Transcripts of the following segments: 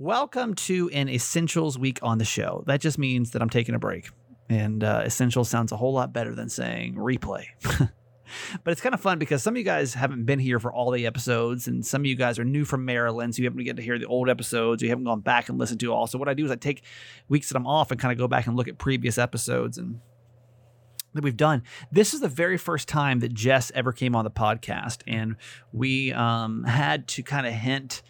Welcome to an Essentials week on the show. That just means that I'm taking a break. And uh, Essentials sounds a whole lot better than saying replay. but it's kind of fun because some of you guys haven't been here for all the episodes, and some of you guys are new from Maryland, so you haven't get to hear the old episodes. You haven't gone back and listened to all. So what I do is I take weeks that I'm off and kind of go back and look at previous episodes and that we've done. This is the very first time that Jess ever came on the podcast, and we um, had to kind of hint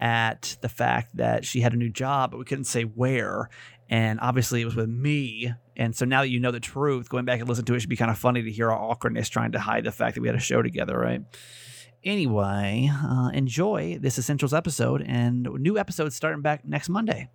at the fact that she had a new job, but we couldn't say where. And obviously, it was with me. And so now that you know the truth, going back and listen to it should be kind of funny to hear our awkwardness trying to hide the fact that we had a show together, right? Anyway, uh, enjoy this Essentials episode, and new episodes starting back next Monday.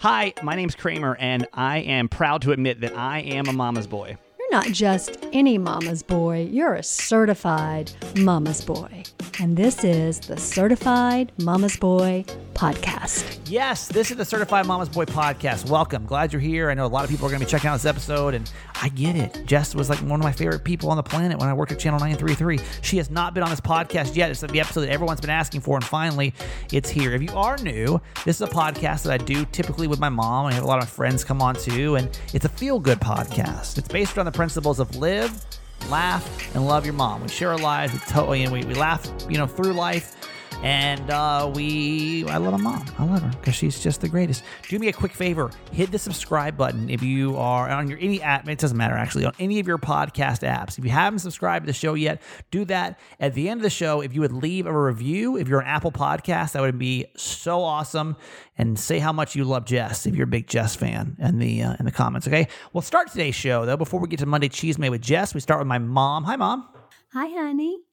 Hi, my name's Kramer, and I am proud to admit that I am a mama's boy. You're not just any mama's boy, you're a certified mama's boy. And this is the Certified Mama's Boy podcast. Yes, this is the Certified Mama's Boy podcast. Welcome. Glad you're here. I know a lot of people are going to be checking out this episode, and I get it. Jess was like one of my favorite people on the planet when I worked at Channel 933. She has not been on this podcast yet. It's the episode that everyone's been asking for, and finally, it's here. If you are new, this is a podcast that I do typically with my mom. I have a lot of friends come on too, and it's a feel good podcast. It's based on the principles of live, laugh, and love your mom. We share our lives. We, totally, and we, we laugh, you know, through life. And uh, we, I love my mom. I love her because she's just the greatest. Do me a quick favor: hit the subscribe button if you are on your any app. It doesn't matter actually on any of your podcast apps. If you haven't subscribed to the show yet, do that. At the end of the show, if you would leave a review, if you're an Apple Podcast, that would be so awesome. And say how much you love Jess if you're a big Jess fan in the uh, in the comments. Okay, we'll start today's show though. Before we get to Monday Chisme with Jess, we start with my mom. Hi, mom. Hi, honey.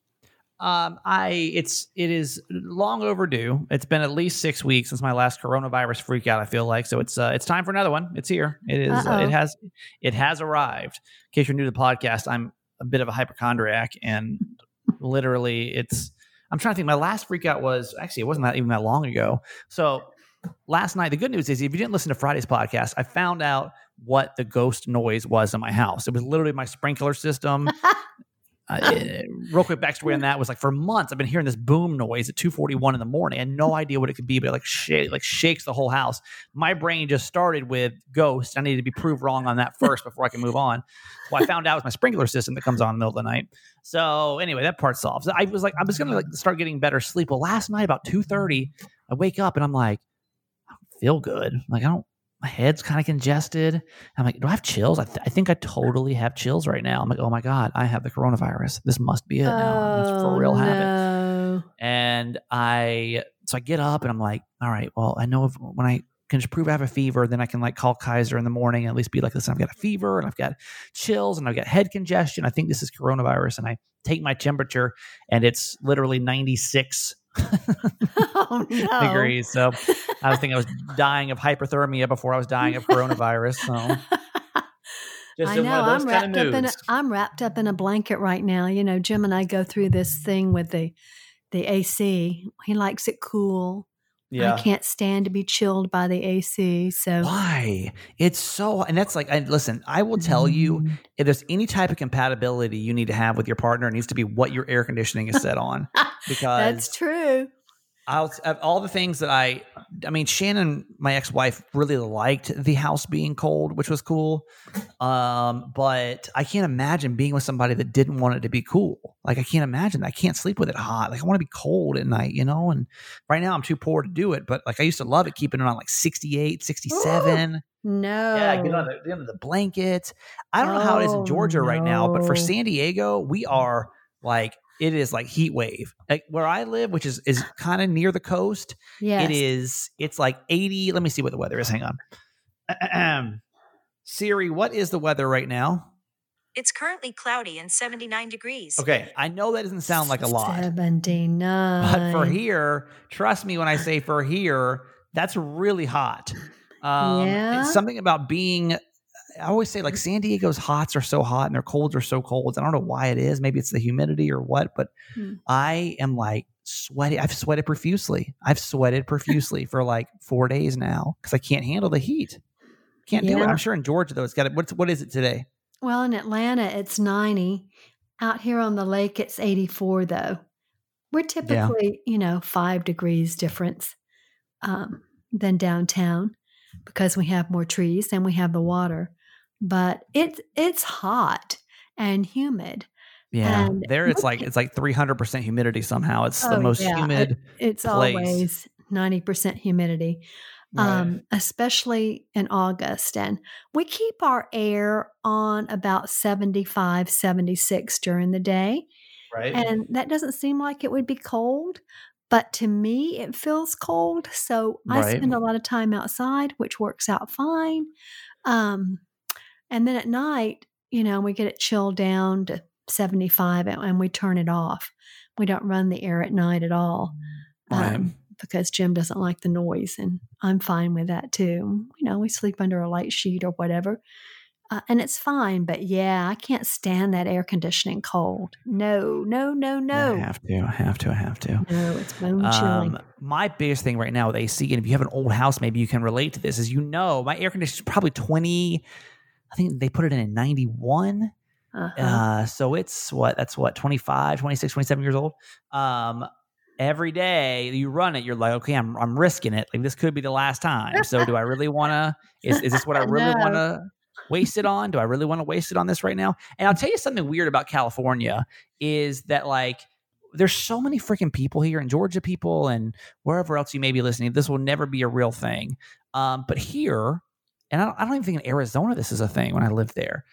Um, I it's it is long overdue. It's been at least six weeks since my last coronavirus freak out. I feel like so it's uh, it's time for another one. It's here. It is. Uh, it has it has arrived. In case you're new to the podcast, I'm a bit of a hypochondriac, and literally, it's. I'm trying to think. My last freak out was actually it wasn't that even that long ago. So last night, the good news is if you didn't listen to Friday's podcast, I found out what the ghost noise was in my house. It was literally my sprinkler system. Uh, real quick backstory on that was like for months I've been hearing this boom noise at 2:41 in the morning. I had no idea what it could be, but it like shake, like shakes the whole house. My brain just started with ghost. I needed to be proved wrong on that first before I can move on. Well, I found out it was my sprinkler system that comes on in the middle of the night. So anyway, that part solved. So I was like, I'm just gonna like start getting better sleep. Well, last night about 2:30, I wake up and I'm like, I don't feel good. Like I don't my head's kind of congested. I'm like, do I have chills? I, th- I, think I totally have chills right now. I'm like, oh my God, I have the coronavirus. This must be it now. It's for real oh, no. habit. And I, so I get up and I'm like, all right, well, I know if, when I can just prove I have a fever, then I can like call Kaiser in the morning and at least be like, listen, I've got a fever and I've got chills and I've got head congestion. I think this is coronavirus. And I take my temperature and it's literally 96 oh, no. degrees. So I was thinking I was dying of hyperthermia before I was dying of coronavirus. So just I know I'm wrapped up in a, I'm wrapped up in a blanket right now. You know, Jim and I go through this thing with the the AC. He likes it cool. Yeah. I can't stand to be chilled by the AC. So why? It's so, and that's like, I, listen, I will tell you Mm-hmm. if there's any type of compatibility you need to have with your partner, it needs to be what your air conditioning is set on. Because that's true. I'll of all the things that I, I mean, Shannon, my ex-wife, really liked the house being cold, which was cool. Um, but I can't imagine being with somebody that didn't want it to be cool. Like I can't imagine. that. I can't sleep with it hot. Like I want to be cold at night, you know. And right now I'm too poor to do it. But like I used to love it, keeping it on like 68, 67. No. Yeah, get under the, under the blanket. I don't know how it is in Georgia right now, but for. San Diego, we are like it is like heat wave. Like where I live, which is is kind of near the coast, Yeah, it is it's like 80. Let me see what the weather is. Hang on. Siri, what is the weather right now? It's currently cloudy and 79 degrees. Okay, I know that doesn't sound like a lot. 79. But for here, trust me when I say for here, that's really hot. Um, Yeah? It's something about being. I always say like San Diego's hots are so hot and their colds are so cold. I don't know why it is. Maybe it's the humidity or what, but Hmm. I am like sweaty. I've sweated profusely. I've sweated profusely for like four days now because I can't handle the heat. Can't do it. I'm sure in Georgia though, it's got it. What's what is it today? Well, in Atlanta, it's 90. Out here on the lake, it's 84, though. We're typically, you know, five degrees difference. Um, than downtown because we have more trees and we have the water. But it's it's hot and humid. Yeah, and there it's like it's like three hundred percent humidity somehow. It's oh, the most yeah. humid. It, it's place. always ninety percent humidity, right. um, especially in August. And we keep our air on about 75, 76 during the day. Right. And that doesn't seem like it would be cold, but to me, it feels cold. So I right. spend a lot of time outside, which works out fine. Um, and then at night, you know, we get it chilled down to 75 and, we turn it off. We don't run the air at night at all. Right. Um, because Jim doesn't like the noise, and I'm fine with that too. You know, we sleep under a light sheet or whatever. Uh, and it's fine. But yeah, I can't stand that air conditioning cold. No, no, no, no. I have to. I have to. I have to. No, it's bone chilling. Um, my biggest thing right now with AC, and if you have an old house, maybe you can relate to this, is you know, my air conditioner is probably 20, I think they put it in at 91. Uh-huh. Uh, so it's what, that's what, 25, 26, 27 years old. Um, every day you run it, you're like, okay, I'm, I'm risking it. Like this could be the last time. So do I really want to, is, is this what I really no. want to waste it on? Do I really want to waste it on this right now? And I'll tell you something weird about California is that like there's so many freaking people here in Georgia, people and wherever else you may be listening. This will never be a real thing. Um, but here, and I don't, I don't even think in Arizona this is a thing when I lived there,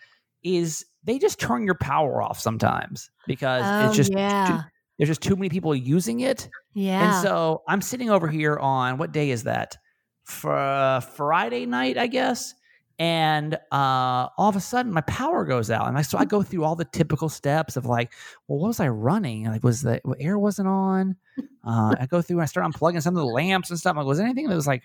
is they just turn your power off sometimes because oh, it's just yeah. too, there's just too many people using it. Yeah. And so I'm sitting over here on what day is that? For uh, Friday night, I guess and uh, all of a sudden my power goes out and I, so i go through all the typical steps of like well what was i running like was the air wasn't on uh, i go through and i start unplugging some of the lamps and stuff I'm like was anything that was like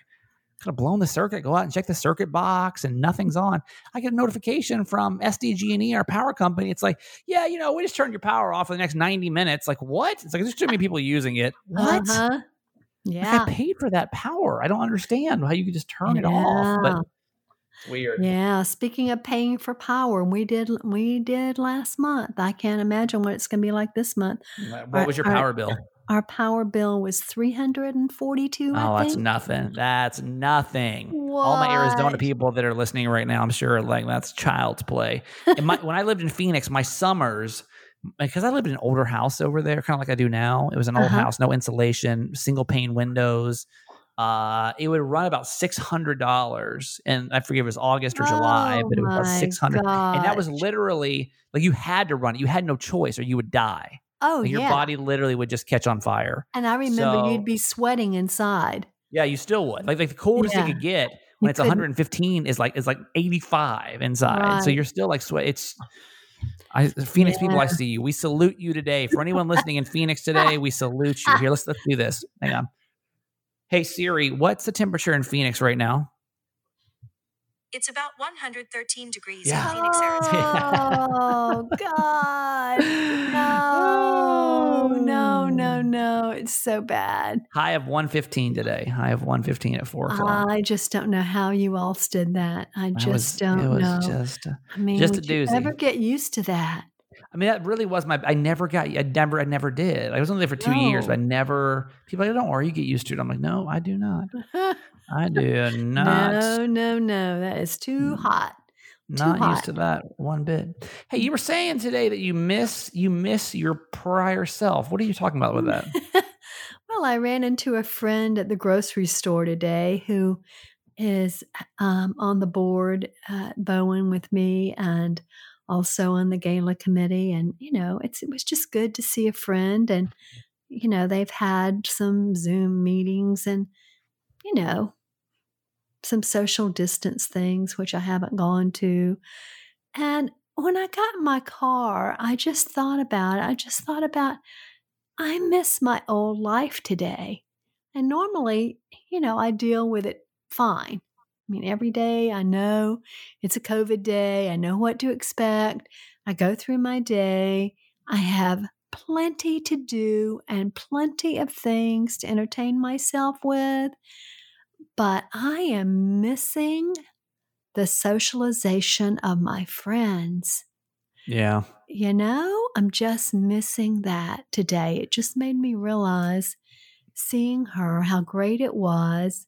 kind of blown the circuit go out and check the circuit box and nothing's on i get a notification from sdg&e our power company it's like yeah you know we just turned your power off for the next 90 minutes like what it's like there's too many people using it what uh-huh. yeah i paid for that power i don't understand how you could just turn yeah. it off but weird. Yeah. Speaking of paying for power, we did we did last month. I can't imagine what it's going to be like this month. What our, was your power our, bill? Our power bill was three hundred and forty-two. Oh, that's nothing. That's nothing. What? All my Arizona people that are listening right now, I'm sure, like that's child's play. And my, when I lived in Phoenix, my summers because I lived in an older house over there, kind of like I do now. It was an old uh-huh. house, no insulation, single pane windows uh, it would run about six hundred dollars, and I forget if it was August or July, oh but it was about six hundred, and that was literally like you had to run it. You had no choice, or you would die. Oh, like, your yeah. body literally would just catch on fire. And I remember so, you'd be sweating inside. Yeah, you still would. Like like the coldest yeah. you could get when you it's couldn't. 115 is like is like 85 inside. Right. So you're still like sweat. It's I, Phoenix yeah. people, I see you. We salute you today. For anyone listening in Phoenix today, we salute you. Here, let's let's do this. Hang on. Hey Siri, what's the temperature in Phoenix right now? It's about 113 degrees yeah. in Phoenix, Arizona. Oh God. No. It's so bad. High of 115 today. High of 115 at four o'clock. I just don't know how you all stood that. I just was, don't it was know. Just a, I mean, just a doozy. You ever get used to that? I mean, that really was my. I never got. I never. I never did. I was only there for two no. years, but I never. People like, don't worry, you get used to it. I'm like, no, I do not. I do not. No, no, no. That is too mm. hot. Too not hot. used to that one bit. Hey, you were saying today that you miss you miss your prior self. What are you talking about with that? well, I ran into a friend at the grocery store today who is um, on the board at Bowen with me, and also on the gala committee. And, you know, it's, it was just good to see a friend. And, you know, they've had some Zoom meetings and, you know, some social distance things, which I haven't gone to. And when I got in my car, I just thought about it. I just thought about, I miss my old life today. And normally, you know, I deal with it fine. I mean, every day I know it's a COVID day. I know what to expect. I go through my day. I have plenty to do and plenty of things to entertain myself with. But I am missing the socialization of my friends. Yeah. You know, I'm just missing that today. It just made me realize seeing her how great it was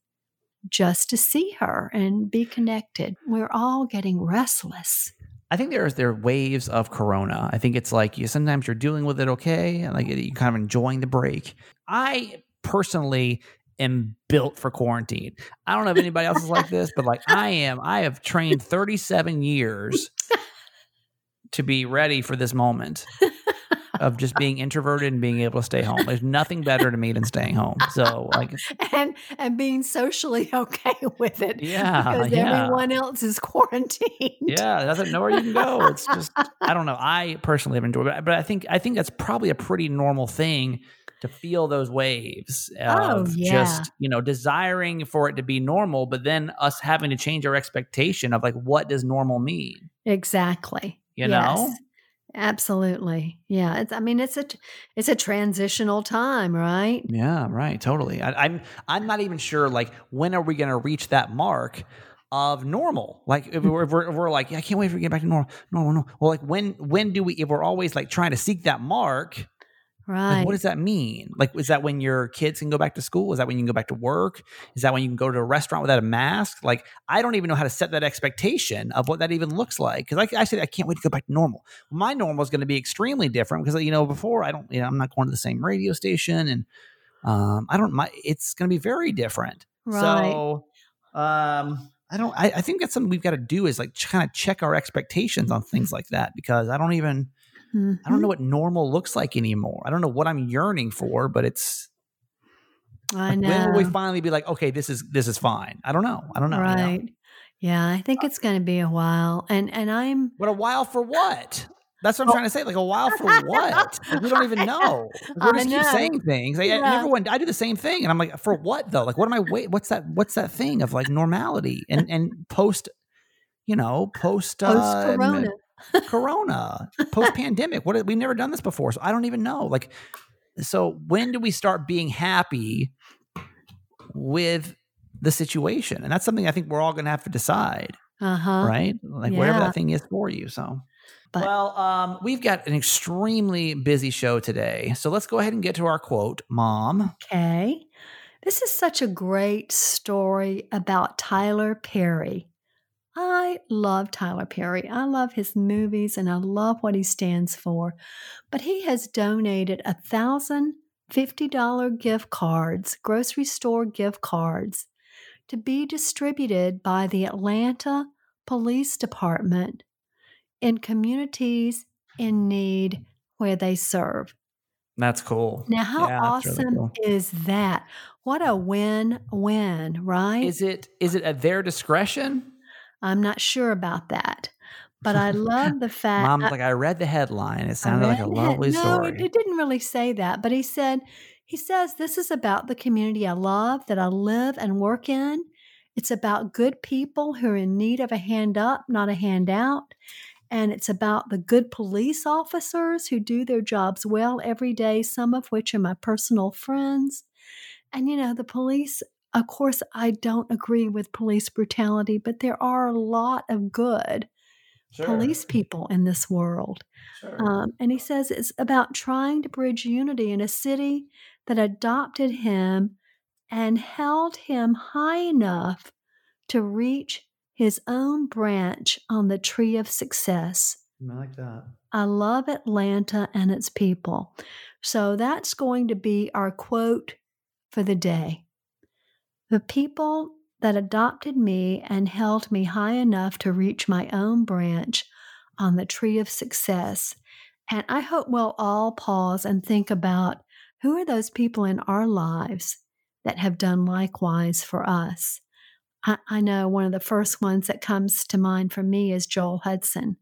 just to see her and be connected. We're all getting restless. I think there's there are waves of corona. I think it's like you sometimes you're dealing with it okay, and like you kind of enjoying the break. I personally am built for quarantine. I don't know if anybody else is like this, but like I am. I have trained 37 years to be ready for this moment of just being introverted and being able to stay home. There's nothing better to me than staying home. So like and and being socially okay with it. Yeah. Because yeah. everyone else is quarantined. Yeah, doesn't know where you can go. It's just I don't know. I personally have enjoyed it, but I think I think that's probably a pretty normal thing to feel those waves Oh, of yeah. just you know desiring for it to be normal but then us having to change our expectation of like what does normal mean Exactly. You know? Absolutely. Yeah. It's I mean it's a it's a transitional time, right? yeah right totally I, i'm i'm not even sure like when are we going to reach that mark of normal like if mm. we're, if we're, if we're like yeah, i can't wait for to get back to normal normal no well like when when do we if we're always like trying to seek that mark Right. Like, what does that mean? Like, is that when your kids can go back to school? Is that when you can go back to work? Is that when you can go to a restaurant without a mask? Like, I don't even know how to set that expectation of what that even looks like. Because I, I said I can't wait to go back to normal. My normal is going to be extremely different because you know before I don't, you know, I'm not going to the same radio station, and um, I don't. My it's going to be very different. Right. So, um, I don't. I, I think that's something we've got to do is like kind of check our expectations on things like that because I don't even. I Mhm. don't know what normal looks like anymore. I don't know what I'm yearning for, but it's I like, know. when will we finally be like, okay, this is this is fine? I don't know. I don't know. you know? right. Yeah, I think it's going to be a while. And and I'm But a while for what? That's what I'm Oh. trying to say. Like a while for what? Like, we don't even know. We I just keep saying things. Like, Yeah. everyone, I do the same thing, and I'm like, for what though? Like, what am I wait? What's that? What's that thing of like normality and and post, you know, post uh, post corona. Corona, post pandemic. What we've never done this before, so I don't even know. Like, so when do we start being happy with the situation? And that's something I think we're all going to have to decide, Uh-huh. right? Like whatever that thing is for you. So. But- well, um, we've got an extremely busy show today. So let's go ahead and get to our quote, Mom. Okay. This is such a great story about Tyler Perry. I love Tyler Perry. I love his movies and I love what he stands for. But he has donated a thousand $50 gift cards, grocery store gift cards, to be distributed by the Atlanta Police Department in communities in need where they serve. That's cool. Now, how Yeah, that's really awesome cool. is that? What a win win, right? Is it is it at their discretion? I'm not sure about that. But I love the fact. Mom's I- like, I read the headline. It sounded like a lovely no, story. It, it didn't really say that, but he said, he says, this is about the community I love, that I live and work in. It's about good people who are in need of a hand up, not a handout. And it's about the good police officers who do their jobs well every day, some of which are my personal friends. And, you know, the police, of course, I don't agree with police brutality, but there are a lot of good police people in this world. Um, and he says it's about trying to bridge unity in a city that adopted him and held him high enough to reach his own branch on the tree of success. I like that. I love Atlanta and its people. So that's going to be our quote for the day. The people that adopted me and held me high enough to reach my own branch on the tree of success. And I hope we'll all pause and think about who are those people in our lives that have done likewise for us. I, I know one of the first ones that comes to mind for me is Joel Hudson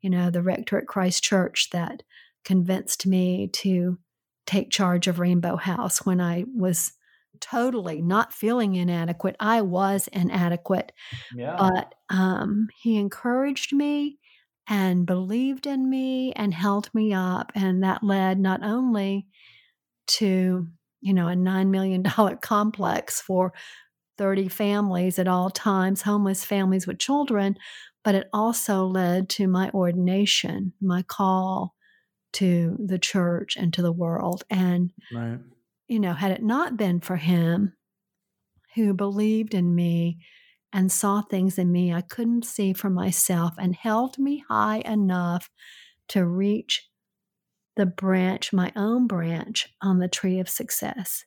you know, the rector at Christ Church that convinced me to take charge of Rainbow House when I was totally not feeling inadequate. I was inadequate, Yeah. but um, he encouraged me and believed in me and held me up. And that led not only to, you know, a $9 million complex for 30 families at all times, homeless families with children, but it also led to my ordination, my call to the church and to the world. And, right. You know, had it not been for him, who believed in me and saw things in me I couldn't see for myself and held me high enough to reach the branch, my own branch on the tree of success.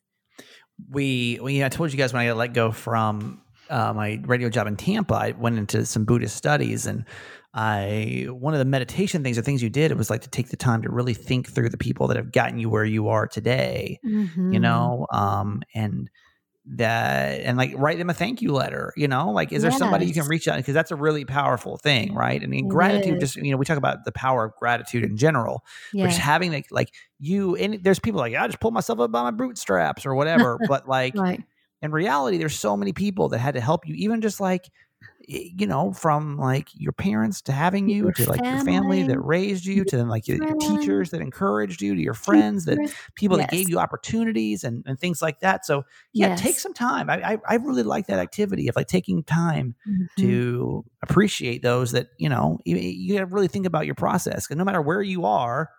We, I told you guys when I got let go from uh, my radio job in Tampa, I went into some Buddhist studies and I one of the meditation things or things you did it was like to take the time to really think through the people that have gotten you where you are today, mm-hmm. you know, um, and that and like write them a thank you letter you know like is there somebody you can reach out because that's a really powerful thing right I mean, gratitude just you know we talk about the power of gratitude in general yeah. which having like like you and there's people like i just pull myself up by my bootstraps or whatever but like right. in reality there's so many people that had to help you even just like you know, from like your parents to having you your to like family, your family that raised you to then like your, your, teachers that encouraged you to your friends that people yes. that gave you opportunities and, and things like that. So yeah, yes. take some time. I, I, I really like that activity of like taking time mm-hmm. to appreciate those that, you know, you, you got to really think about your process because no matter where you are,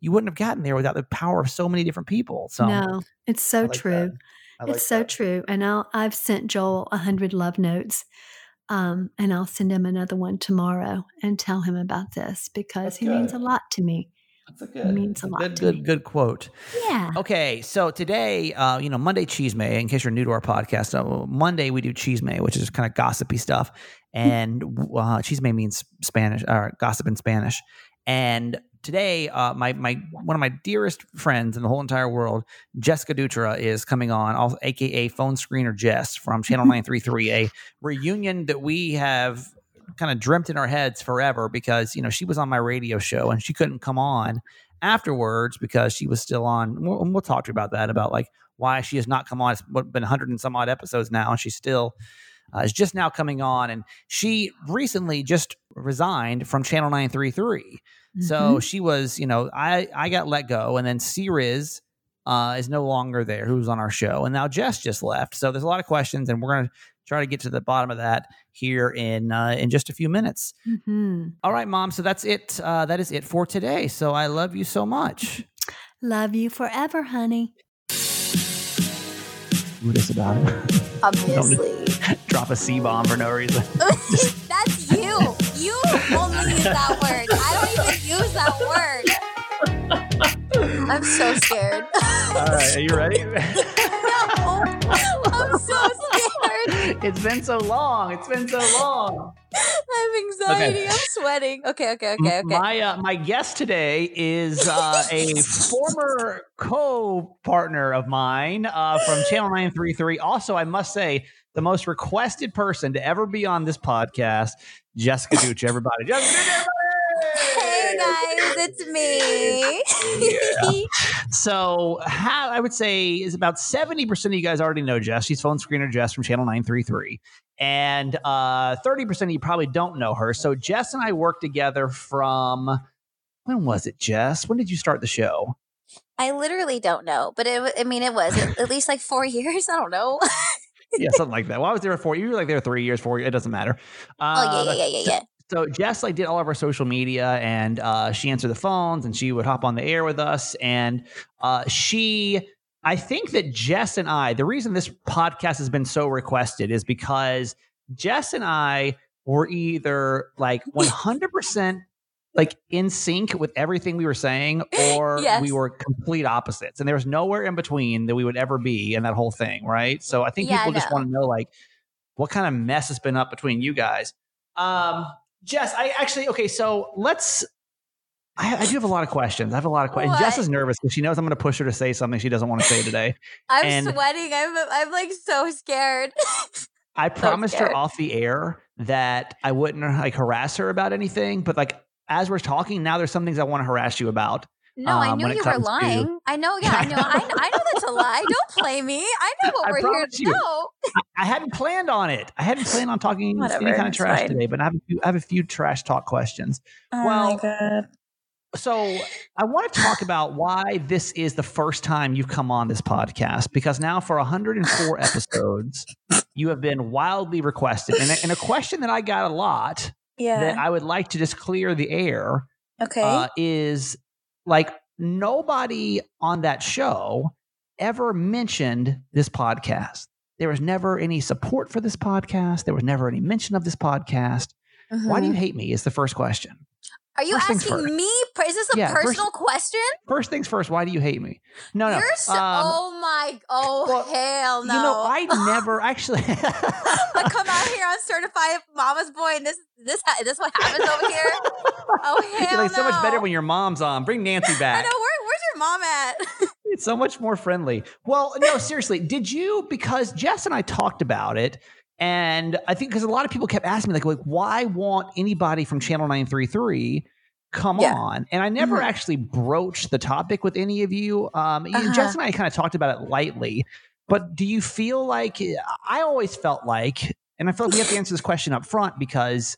you wouldn't have gotten there without the power of so many different people. So no, it's so like true. Like it's so that. true. And I'll, I've sent Joel a hundred love notes um, and I'll send him another one tomorrow and tell him about this because That's he good. means a lot to me. That's a good, means a lot. Good, good, me. good quote. Yeah. Okay, so today, uh, you know, Monday Chisme. In case you're new to our podcast, uh, Monday we do Chisme, which is kind of gossipy stuff, and uh, Chisme means Spanish or gossip in Spanish. And today, uh, my my one of my dearest friends in the whole entire world, Jessica Dutra, is coming on, all, aka Phone Screener Jess from Channel Nine Three Three, a reunion that we have kind of dreamt in our heads forever because you know she was on my radio show and she couldn't come on afterwards because she was still on. We'll, we'll talk to you about that about like why she has not come on. It's been 100 and some odd episodes now, and she's still uh, is just now coming on, and she recently just resigned from Channel 933. Mm-hmm. So she was, you know, I I got let go, and then C-Riz uh, is no longer there, who's on our show, and now Jess just left. So there's a lot of questions, and we're gonna try to get to the bottom of that here in uh, in just a few minutes. Mm-hmm. All right, mom. So that's it. Uh, that is it for today. So I love you so much. Love you forever, honey. What is about it? Obviously. Drop a C bomb for no reason. That's you. You only use that word. I don't even use that word. I'm so scared. All right, are you ready? no, I'm so scared. It's been so long. It's been so long. I have anxiety. Okay. I'm sweating. Okay, okay, okay, okay. My uh, my guest today is uh, a former co-partner of mine uh, from Channel 933. Also, I must say, the most requested person to ever be on this podcast, Jessica Dutra. Everybody, Jessica Dutra, Hey guys, it's me. yeah. So, how I would say is about 70% of you guys already know Jess. She's phone screener Jess from Channel 933 and uh, 30% of you probably don't know her. So Jess and I worked together from when was it, Jess? When did you start the show? I literally don't know, but it, I mean, it was at least like four years. I don't know. yeah, something like that. Well, I was there for you were like there three years, four years. It doesn't matter. Uh, oh yeah, yeah, yeah, yeah, yeah. So Jess like did all of our social media, and uh, she answered the phones, and she would hop on the air with us, and uh, she I think that Jess and I, the reason this podcast has been so requested is because Jess and I were either like 100% like in sync with everything we were saying or yes. we were complete opposites. And there was nowhere in between that we would ever be in that whole thing right? So i think yeah, people I just want to know like what kind of mess has been up between you guys. Um jess i actually okay so let's I, I, do have a lot of questions. I have a lot of questions. Jess is nervous because she knows I'm going to push her to say something she doesn't want to say today. I'm and sweating. I'm I'm like so scared. I so promised scared. her off the air that I wouldn't like harass her about anything, but like as we're talking now, there's some things I want to harass you about. No, um, I knew you were lying. To, I know. Yeah, I know. I, I know that's a lie. Don't play me. I know what I we're here to know. I, I, hadn't planned on it. I hadn't planned on talking Whatever, any kind of trash today, but I have, a few, I have a few trash talk questions. Oh well, so I want to talk about why this is the first time you've come on this podcast because now for 104 episodes, you have been wildly requested. And a, and a question that I got a lot yeah. that I would like to just clear the air okay. Uh, is like nobody on that show ever mentioned this podcast. there was never any support for this podcast. There was never any mention of this podcast. Why do you Mhm. hate me? Is the first question. Are you first asking first. me? Is this a Yeah, first- personal question? First things first. Why do you hate me? No, no. You're so. um, oh my. Oh well, hell no. You know, I never actually. come out here on certified mama's boy, and this this this what happens over here. Oh hell You're like so much better when your mom's on. Bring Nancy back. I know where, where's your mom at? It's so much more friendly. Well, no, seriously, did you? Because Jess and I talked about it, and I think because a lot of people kept asking me, like, like, why won't anybody from Channel Nine Three Three come Yeah. on? And I never Mhm. actually broached the topic with any of you. Um, Uh-huh. Jess and I kind of talked about it lightly, but do you feel like I always felt like, and I feel like we have to answer this question up front because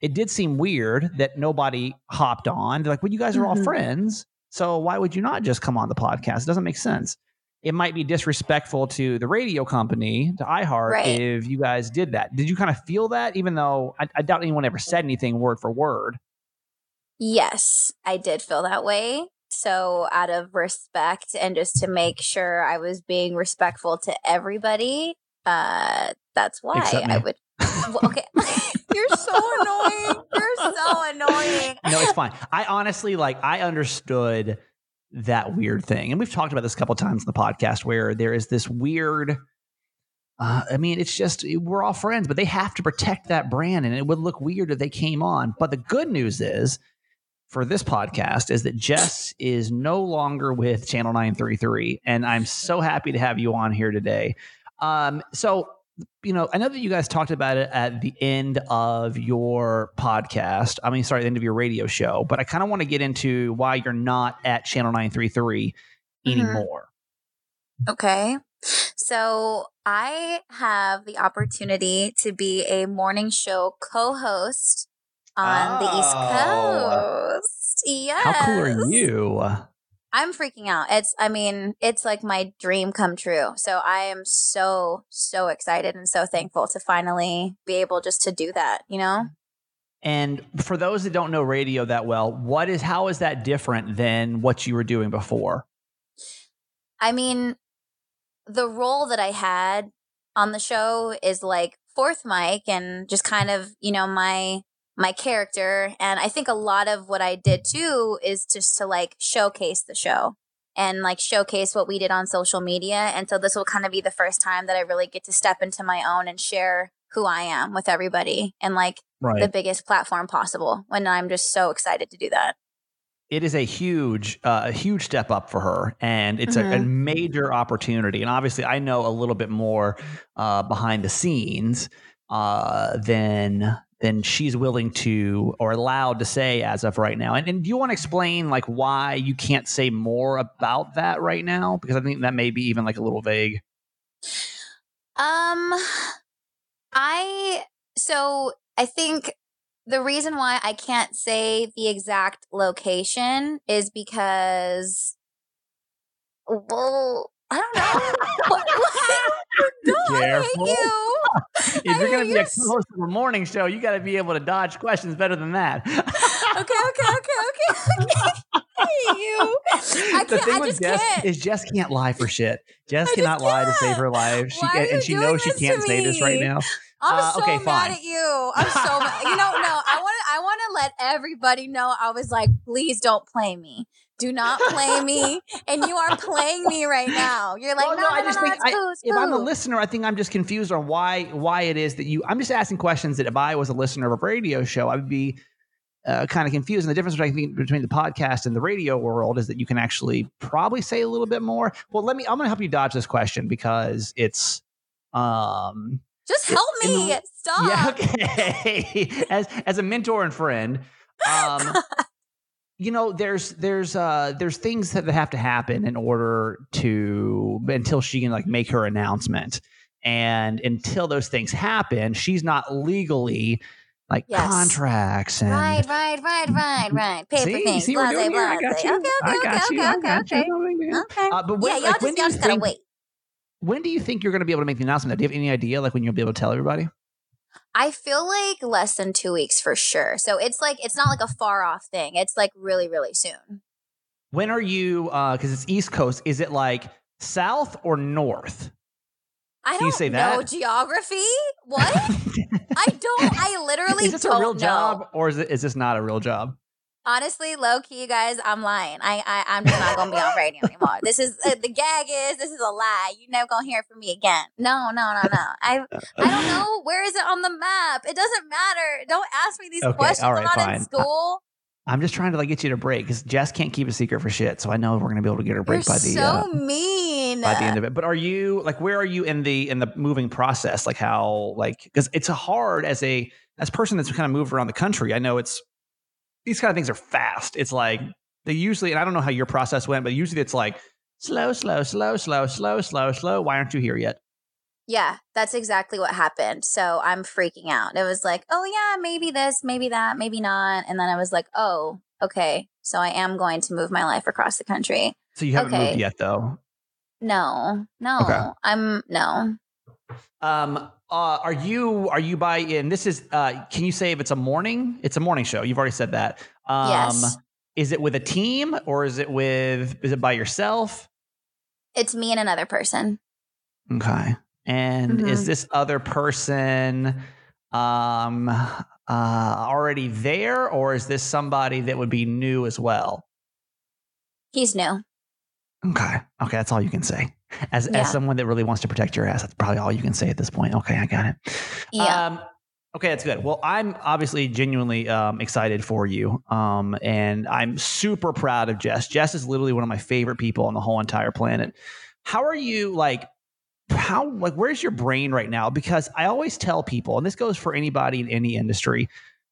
it did seem weird that nobody hopped on. They're like, well, you guys are all Mhm. friends. So why would you not just come on the podcast? It doesn't make sense. It might be disrespectful to the radio company, to iHeart, Right. if you guys did that. Did you kind of feel that, even though I, I doubt anyone ever said anything word for word? Yes, I did feel that way. So, out of respect and just to make sure I was being respectful to everybody, uh, that's why I would. Okay, you're so annoying. You're so annoying. no, it's fine. I honestly like I understood that weird thing. And we've talked about this a couple times in the podcast where there is this weird uh, I mean, it's just we're all friends, but they have to protect that brand, and it would look weird if they came on. But the good news is, for this podcast, is that Jess is no longer with Channel Nine Three Three, and I'm so happy to have you on here today. Um, so you know, I know that you guys talked about it at the end of your podcast. I mean, sorry, the end of your radio show, but I kind of want to get into why you're not at Channel 933 Mhm. anymore. Okay. So I have the opportunity to be a morning show co-host on the East Oh. Coast. Yes. How cool are you? I'm freaking out. It's I mean, it's like my dream come true. So I am so so excited and so thankful to finally be able just to do that, you know? And for those that don't know radio that well, what is how is that different than what you were doing before? I mean, the role that I had on the show is like fourth mic and just kind of, you know, my my character and I think a lot of what I did too is just to like showcase the show and like showcase what we did on social media and so this will kind of be the first time that I really get to step into my own and share who I am with everybody and like Right. the biggest platform possible when I'm just so excited to do that. it is a huge, uh, a huge step up for her, and it's a, a major opportunity. And obviously, I know a little bit more uh, behind the scenes uh, than than she's willing to or allowed to say as of right now. And, and do you want to explain like why you can't say more about that right now? Because I think that may be even like a little vague. Um, I so I think the reason why I can't say the exact location is because, well, I don't know. What- what- no, I Careful. hate you. If you're going to be a host of a morning show, you got to be able to dodge questions better than that. Okay, okay, okay, okay, okay. I you. I the thing I with just Jess can't. is Jess can't lie for shit. Jess I cannot lie to save her life. She can, and she knows she can't say this right now. I'm Uh, so okay, mad fine. at you. I'm so mad. You know, no, I want to. I want to let everybody know. I was like, please don't play me. Do not play me. And you are playing me right now. You're like, Well, no, no, no, I just no, think I- it's If I'm a listener, I think I'm just confused on why why it is that you. I'm just asking questions that if I was a listener of a radio show, I would be uh, kind of confused. And the difference between between the podcast and the radio world is that you can actually probably say a little bit more. Well, let me. I'm going to help you dodge this question because it's. Um, Just help me. Stop. Yeah, okay. as as a mentor and friend, um, you know, there's there's uh there's things that have to happen in order to until she can like make her announcement, and until those things happen, she's not legally like Yes. contracts and. Right, right, right, right, right. Paper See, things. see, we're blase, doing here. I got you. Okay, okay, okay, you. okay, okay, you. okay. No big deal. Okay. Uh, but when, yeah, y'all like, just, do y'all you just gotta think- wait. When do you think you're going to be able to make the announcement? Do you have any idea, like when you'll be able to tell everybody? I feel like less than two weeks for sure. So it's like it's not like a far off thing. It's like really, really soon. When are you? Uh, because it's East Coast. Is it like south or north? I don't say know that? geography. What? I don't. I literally is this a real know. job or is it is this not a real job? Honestly, low key, you guys, I'm lying. I, I I'm just not gonna be on radio anymore. This is uh, the gag is this is a lie. You're never gonna hear it from me again. No, no, no, no. I I don't know where is it on the map. It doesn't matter. Don't ask me these Okay, questions. right, I'm not fine. in school. I'm just trying to like get you to break because Jess can't keep a secret for shit. So I know we're gonna be able to get her a You're break by the so uh, mean. by the end of it. But are you like where are you in the in the moving process? Like how like because it's a hard as a as a person that's kind of moved around the country. I know it's these kind of things are fast. It's like they usually and I don't know how your process went, but usually it's like slow, slow, slow, slow, slow, slow, slow. Why aren't you here yet? Yeah, that's exactly what happened. So I'm freaking out. It was like, oh, yeah, maybe this, maybe that, maybe not. And then I was like, oh, okay. So I am going to move my life across the country. So you haven't Okay. moved yet though. No, no, Okay. I'm no. Um, uh, are you are you by in this is uh can you say if it's a morning? It's a morning show. You've already said that. Um Yes. is it with a team or is it with is it by yourself? It's me and another person. Okay. And is Mhm. this other person um uh already there or is this somebody that would be new as well? He's new. Okay. Okay, that's all you can say. As Yeah. as someone that really wants to protect your ass, that's probably all you can say at this point. Okay, I got it. Yeah. Um, okay, that's good. Well, I'm obviously genuinely um, excited for you, um, and I'm super proud of Jess. Jess is literally one of my favorite people on the whole entire planet. How are you like? How like where's your brain right now? Because I always tell people, and this goes for anybody in any industry,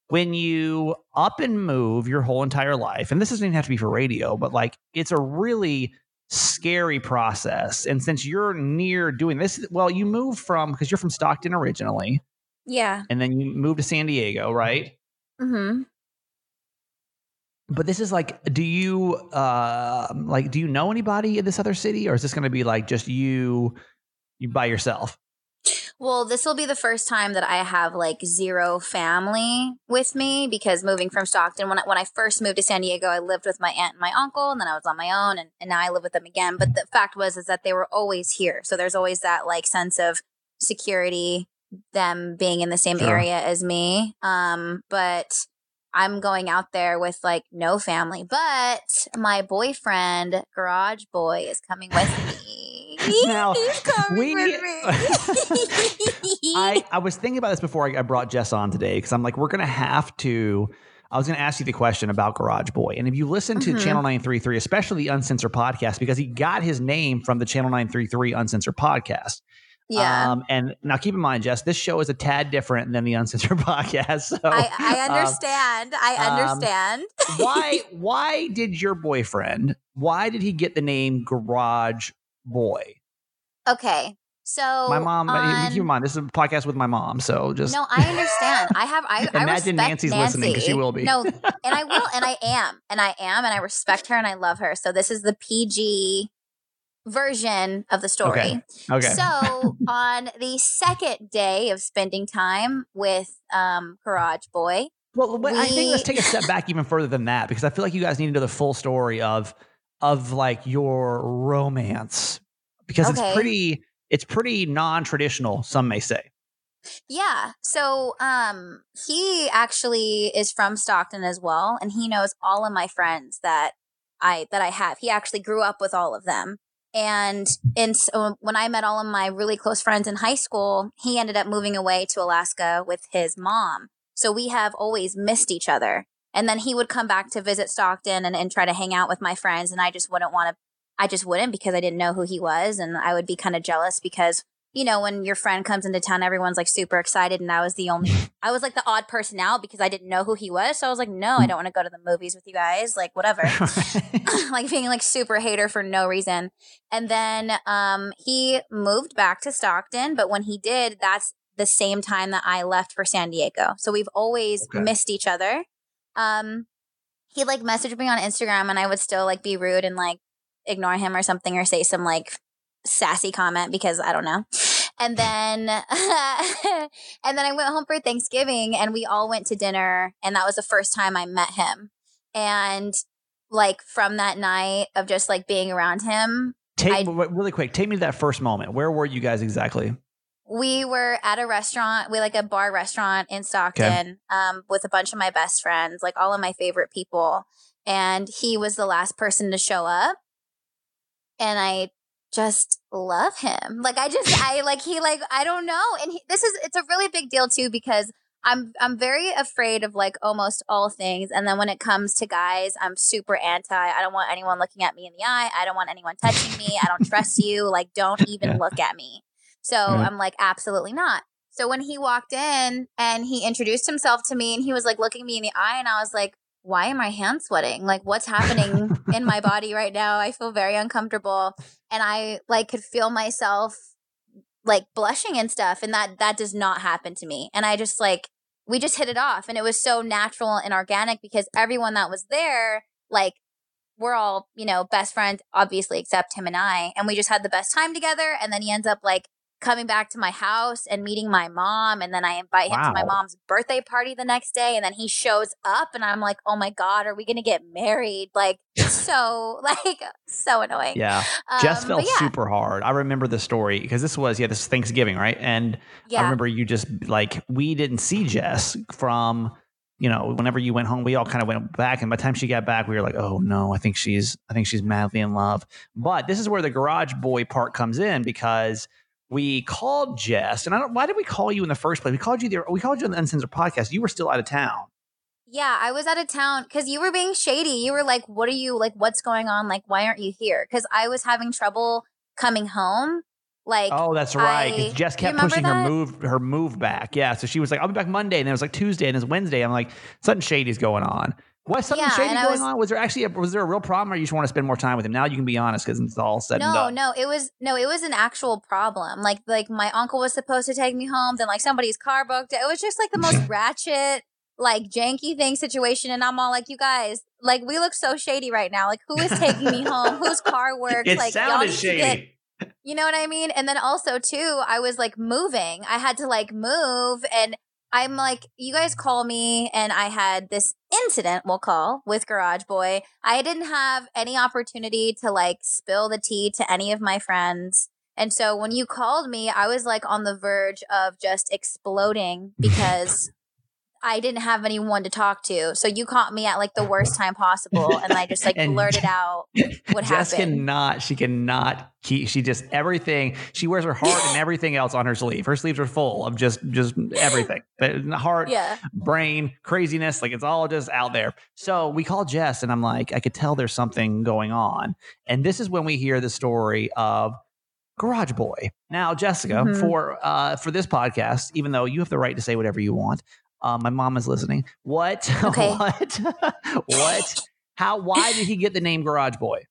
when you up and move your whole entire life, and this doesn't even have to be for radio, but like it's a really scary process. And since you're near doing this, well, you moved from because you're from Stockton originally, yeah. and then you moved to San Diego, right? Mm-hmm. But this is like, do you uh like do you know anybody in this other city, or is this going to be like just you, you by yourself? Well, this will be the first time that I have like zero family with me because moving from Stockton, when I, when I first moved to San Diego, I lived with my aunt and my uncle, and then I was on my own, and, and now I live with them again. But the fact was is that they were always here, so there's always that like sense of security, them being in the same Sure. area as me. Um, but I'm going out there with like no family, but my boyfriend, Garage Boy, is coming with me. Now, He's coming we- with me. I, I was thinking about this before I, I brought Jess on today because I'm like, we're going to have to. I was going to ask you the question about Garage Boy. And if you listen to Mhm. Channel 933, especially the Uncensored podcast, because he got his name from the Channel 933 Uncensored podcast. yeah. Um, and now keep in mind, Jess, this show is a tad different than the Uncensored podcast. So I, I um, understand. I um, understand. why why did your boyfriend why did he get the name Garage Boy? Okay. So my mom on- keep in mind, this is a podcast with my mom, so just No, I understand. I have I, I Imagine respect Nancy's Nancy. listening, 'cause she will be. No, and I will and I am. And I am and I respect her and I love her. So this is the PG version of the story. Okay. okay. So on the second day of spending time with um Garage Boy, Well, but I think let's take a step back even further than that because I feel like you guys need to know the full story of of like your romance because Okay. it's pretty it's pretty non-traditional, some may say. Yeah. So um he actually is from Stockton as well and he knows all of my friends that I that I have. He actually grew up with all of them. And and so when I met all of my really close friends in high school, he ended up moving away to Alaska with his mom. So we have always missed each other. And then he would come back to visit Stockton and, and try to hang out with my friends and I just wouldn't want to I just wouldn't because I didn't know who he was and I would be kind of jealous because you know, when your friend comes into town, everyone's like super excited. And I was the only, I was like the odd person out because I didn't know who he was. So I was like, no, I don't want to go to the movies with you guys. Like, whatever. like being like super hater for no reason. And then um, he moved back to Stockton. But when he did, that's the same time that I left for San Diego. So we've always Okay. missed each other. Um, he like messaged me on Instagram and I would still like be rude and like ignore him or something or say some like sassy comment because I don't know. And then and then I went home for Thanksgiving and we all went to dinner and that was the first time I met him. And like from that night of just like being around him, take I- really quick, take me to that first moment. Where were you guys exactly? we were at a restaurant, we like a bar restaurant in Stockton, um, with a bunch of my best friends, like all of my favorite people. And he was the last person to show up. And I just love him. Like I just I like he like I don't know. And he, this is it's a really big deal too because I'm I'm very afraid of like almost all things. And then when it comes to guys, I'm super anti. I don't want anyone looking at me in the eye. I don't want anyone touching me. I don't trust you. Like don't even yeah. look at me. So right. I'm like absolutely not. So when he walked in and he introduced himself to me and he was like looking me in the eye and I was like, why am I hand sweating? Like what's happening in my body right now? I feel very uncomfortable. And I like could feel myself like blushing and stuff. And that that does not happen to me. And I just like we just hit it off. And it was so natural and organic because everyone that was there, like we're all, you know, best friends, obviously, except him and I. And we just had the best time together. And then he ends up like coming back to my house and meeting my mom and then I invite him to my mom's birthday party the next day and then he shows up and I'm like, "Oh my god, are we going to get married?" Like so like so annoying. Yeah. Um, Jess felt yeah. super hard. I remember the story because this was yeah, this is Thanksgiving, right? And yeah. I remember you just like we didn't see Jess from you know, whenever you went home, we all kind of went back. And by the time she got back, we were like, oh no, I think she's, I think she's madly in love. But this is where the garage boy part comes in because we called Jess, and I don't. Why did we call you in the first place? We called you there. We called you on the Uncensored podcast. You were still out of town. Yeah, I was out of town because you were being shady. You were like, "What are you like? What's going on? Like, why aren't you here?" Because I was having trouble coming home. Like, oh, that's right. I, Jess kept pushing that? her move, her move back. Yeah, so she was like, "I'll be back Monday," and then it was like Tuesday, and it's Wednesday. I'm like, something shady's going on. Was something yeah, shady going was, on? Was there actually a, was there a real problem, or you just want to spend more time with him? Now you can be honest because it's all said no, and done. No, no, it was no, it was an actual problem. Like like my uncle was supposed to take me home, then like somebody's car booked. It was just like the most ratchet, like janky thing situation, and I'm all like, you guys, like we look so shady right now. Like who is taking me home? Whose car works? It like sounded shady. Get, you know what I mean? And then also too, I was like moving. I had to like move and I'm like, you guys call me, and I had this incident, we'll call, with Garage Boy. I didn't have any opportunity to like spill the tea to any of my friends. And so when you called me, I was like on the verge of just exploding because I didn't have anyone to talk to. So you caught me at like the worst time possible. And I just like blurted out what happened. Jess happened. cannot, she cannot keep, she just everything, she wears her heart and everything else on her sleeve. Her sleeves are full of just, just everything. The heart, yeah. brain, craziness. Like it's all just out there. So we call Jess and I'm like, I could tell there's something going on. And this is when we hear the story of Garage Boy. Now, Jessica, mm-hmm. for uh, for this podcast, even though you have the right to say whatever you want, uh, my mom is listening. What? Okay. what? what? How? Why did he get the name Garage Boy?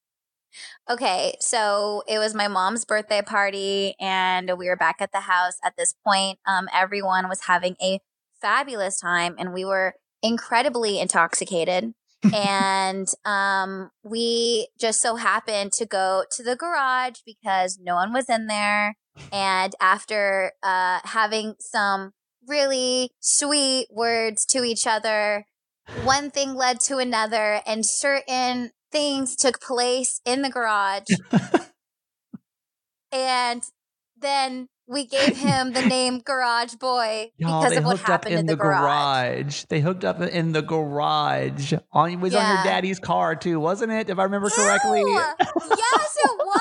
Okay, so it was my mom's birthday party, and we were back at the house. At this point, um, everyone was having a fabulous time, and we were incredibly intoxicated. and um, we just so happened to go to the garage because no one was in there. And after uh, having some really sweet words to each other. One thing led to another, and certain things took place in the garage. and then we gave him the name Garage Boy Y'all, because of what happened in, the, the garage. garage. They hooked up in the garage. On was yeah. on your daddy's car too, wasn't it? If I remember correctly. yes, it was.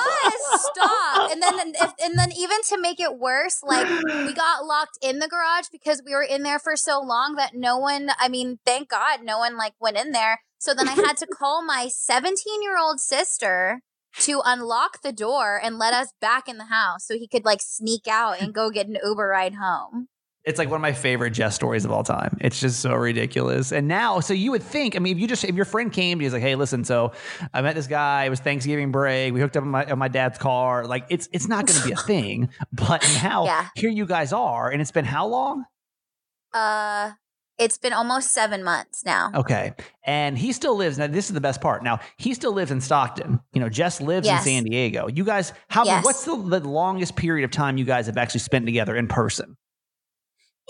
Stop. And then if, and then even to make it worse, like we got locked in the garage because we were in there for so long that no one. I mean, thank God, no one like went in there. So then I had to call my 17 year old sister to unlock the door and let us back in the house so he could like sneak out and go get an Uber ride home. It's like one of my favorite Jess stories of all time. It's just so ridiculous. And now, so you would think, I mean, if you just, if your friend came to you, he's like, hey, listen, so I met this guy, it was Thanksgiving break, we hooked up in my, in my dad's car. Like, it's, it's not going to be a thing. But now, yeah. here you guys are. And it's been how long? Uh, it's been almost seven months now. Okay. And he still lives. Now, this is the best part. Now, he still lives in Stockton. You know, Jess lives yes. in San Diego. You guys, how, yes. what's the, the longest period of time you guys have actually spent together in person?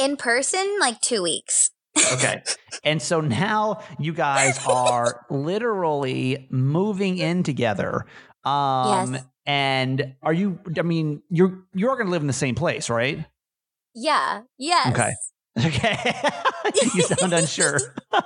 In person, like two weeks. okay. And so now you guys are literally moving in together. Um, yes. And are you, I mean, you're, you're going to live in the same place, right? Yeah. Yes. Okay. Okay. you sound unsure.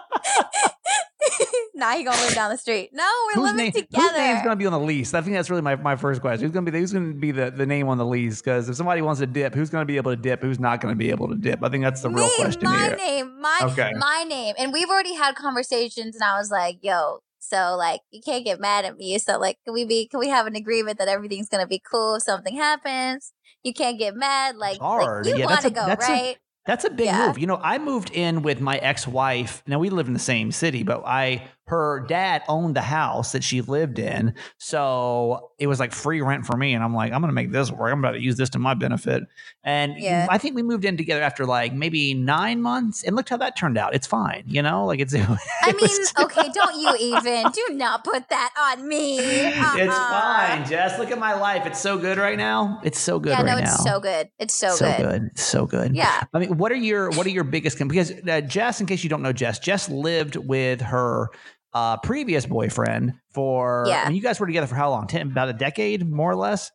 nah, he gonna live down the street. No, we're whose living name, together. Whose name's gonna be on the lease? I think that's really my, my first question. Who's gonna be who's gonna be the, the name on the lease? Because if somebody wants to dip, who's gonna be able to dip? Who's not gonna be able to dip? I think that's the Me, real question my here. name, my Okay. my name, and we've already had conversations, and I was like, "Yo, so like you can't get mad at me. So like, can we be? Can we have an agreement that everything's gonna be cool if something happens? You can't get mad. Like, like you yeah, want to go that's a- right? That's a big Yeah. move. You know, I moved in with my ex-wife. Now we live in the same city, but I her dad owned the house that she lived in. So it was like free rent for me. And I'm like, I'm gonna make this work. I'm about to use this to my benefit. And Yeah. I think we moved in together after like maybe nine months. And look how that turned out. It's fine, you know? Like it's I it mean, was- okay, don't you even do not put that on me. It's Uh-uh. fine, Jess. Look at my life. It's so good right now. It's so good Yeah, right no, now. it's so good. It's so, so good. good. It's so good. Yeah. I mean, what are your what are your biggest because uh, Jess, in case you don't know Jess, Jess lived with her uh, previous boyfriend for. Yeah. I mean, you guys were together for how long? Ten, about a decade, more or less.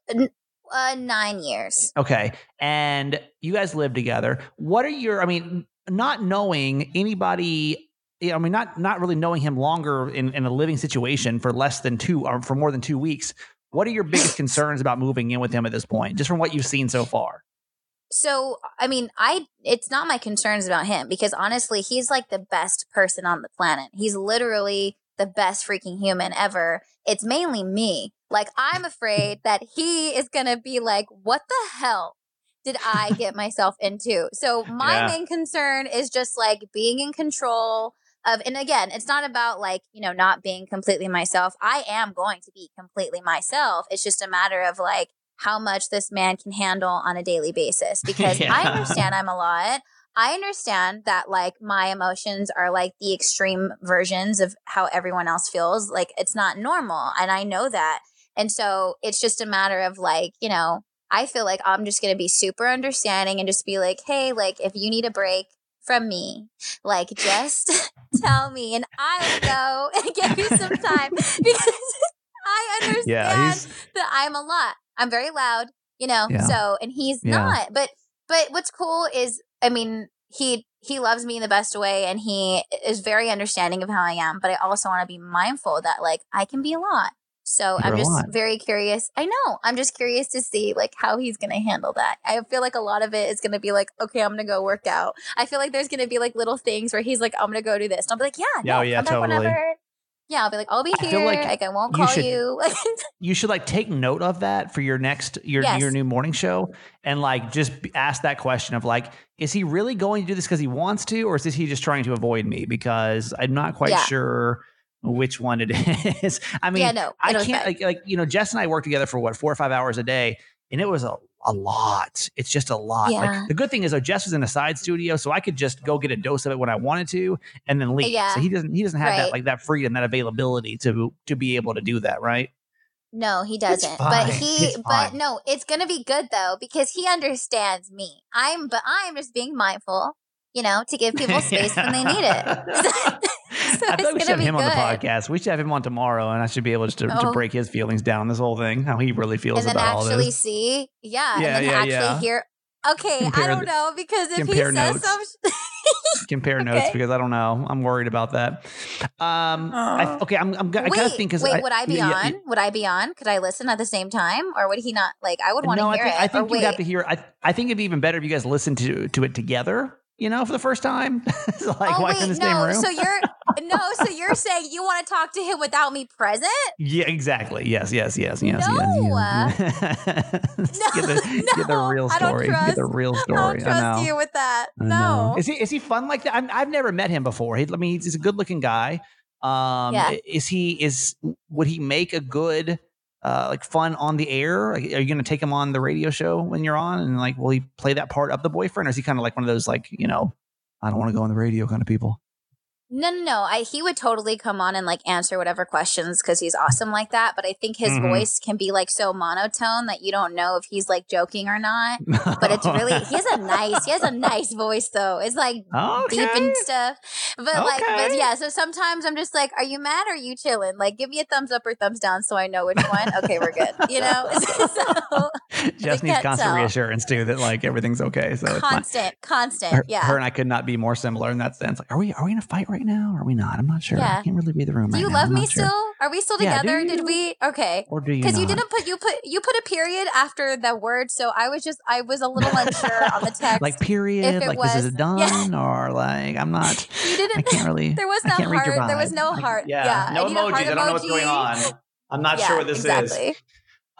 Uh, nine years. Okay, and you guys lived together. What are your? I mean, not knowing anybody. I mean, not not really knowing him longer in, in a living situation for less than two or for more than two weeks. What are your biggest concerns about moving in with him at this point, just from what you've seen so far? So, I mean, I it's not my concerns about him because honestly, he's like the best person on the planet. He's literally the best freaking human ever. It's mainly me. Like I'm afraid that he is going to be like, "What the hell did I get myself into?" So, my Yeah. main concern is just like being in control of and again, it's not about like, you know, not being completely myself. I am going to be completely myself. It's just a matter of like how much this man can handle on a daily basis because I understand I'm a lot. I understand that like my emotions are like the extreme versions of how everyone else feels. Like it's not normal. And I know that. And so it's just a matter of like, you know, I feel like I'm just going to be super understanding and just be like, hey, like if you need a break from me, like just tell me and I'll go and give you some time because I understand Yeah, that I'm a lot. I'm very loud, you know. Yeah. So and he's Yeah. not. But but what's cool is I mean, he he loves me in the best way and he is very understanding of how I am, but I also want to be mindful that like I can be a lot. So You're I'm just very curious. I know. I'm just curious to see like how he's going to handle that. I feel like a lot of it is going to be like, okay, I'm going to go work out. I feel like there's going to be like little things where he's like, I'm going to go do this. And I'll be like, yeah, Yeah, no, yeah, totally. whenever. Yeah, I'll be like, I'll be here. feel like Like, I won't you call should- you. you should like take note of that for your next your Yes. your new morning show and like just ask that question of like is he really going to do this because he wants to or is this he just trying to avoid me because i'm not quite Yeah. sure which one it is i mean yeah, no, i can't like, like you know jess and i work together for what four or five hours a day and it was a, a lot it's just a lot Yeah. like the good thing is though jess was in a side studio so i could just go get a dose of it when i wanted to and then leave Yeah. so he doesn't he doesn't have that like that freedom that availability to to be able to do that right No, he doesn't. But he but no, it's gonna be good though, because he understands me. I'm but I'm just being mindful, you know, to give people space when they need it. So I it's thought we should have be him on the podcast. We should have him on tomorrow, and I should be able just to, to Oh. break his feelings down. This whole thing, how he really feels and about all this. actually this. see, yeah, Yeah, and then yeah, actually yeah. hear. Okay, Compare I don't know because if he says notes. some, Compare notes because I don't know. I'm worried about that. Um, I, okay, I'm. I'm. I wait, gotta think. 'cause wait, would I be yeah, yeah, on? Would I be on? Could I listen at the same time, or would he not? Like, I would want to no, I hear think, it. I think you'd have to hear. I, I think it'd be even better if you guys listened to to it together. You know, for the first time, It's like oh why wait, in the no. same room? So you're no. So you're saying you want to talk to him without me present? yeah, exactly. Yes, yes, yes, yes, No. yes. yes. get, the, get the No, real I don't story. Get the trust- real I don't story. I, you with that. No. Is he is he fun like that? I'm, I've never met him before. He, I mean, he's, he's a good looking guy. Um, Yeah. Is he is would he make a good uh, like fun on the air? Like, are you going to take him on the radio show when you're on, and like will he play that part of the boyfriend, or is he kind of like one of those like you know I don't want to go on the radio kind of people? No, no, no. I he would totally come on and like answer whatever questions because he's awesome like that. But I think his Mhm. voice can be like so monotone that you don't know if he's like joking or not. But it's really he has a nice he has a nice voice though. It's like deep and stuff. but okay. like, but yeah. So sometimes I'm just like, "Are you mad? or Are you chilling? Like, give me a thumbs up or thumbs down so I know which one. okay, we're good. You know. so, Jess needs constant tell. reassurance too that like everything's okay. So constant, constant. Her, yeah. Her and I could not be more similar in that sense. Like, are we are we in a fight right now? Or are we not? I'm not sure. Yeah. I can't really read the room. Do right you now. love me still? Are we still together? Yeah, Did we? Okay. Or do you? Because you didn't put you put you put a period after the word, so I was just I was a little unsure on the text. like period. Like was, this is done yeah. or like I'm not. You didn't. I can't really. There was no heart. There was no heart. yeah. yeah. No I emojis. I don't know what's going on. I'm not sure what this exactly. is.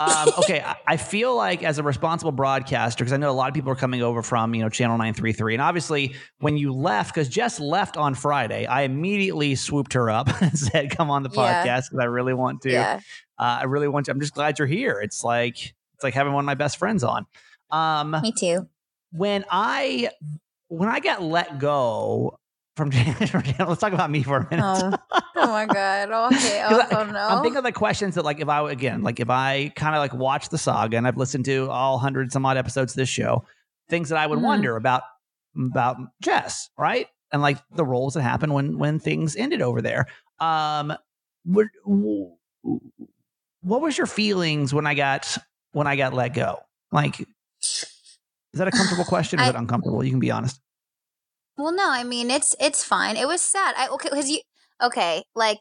Um, okay, I feel like as a responsible broadcaster, because I know a lot of people are coming over from you know Channel Nine Three Three, and obviously when you left, because Jess left on Friday, I immediately swooped her up and said, "Come on the podcast because yeah. I really want to. Yeah. Uh, I really want to. I'm just glad you're here. It's like it's like having one of my best friends on. Um, Me too. When I when I got let go from let's talk about me for a minute. Oh, oh my god. Okay. Oh, I, oh, no. I'm thinking of the questions that like if I again like if I kind of like watch the saga and I've listened to all hundred some odd episodes of this show, things that I would mm-hmm. wonder about about Jess, right? And like the roles that happen when when things ended over there. Um, what what was your feelings when I got when I got let go? Like, is that a comfortable question? Or is I, it uncomfortable? You can be honest. Well, no, I mean it's it's fine. It was sad. I okay because you okay like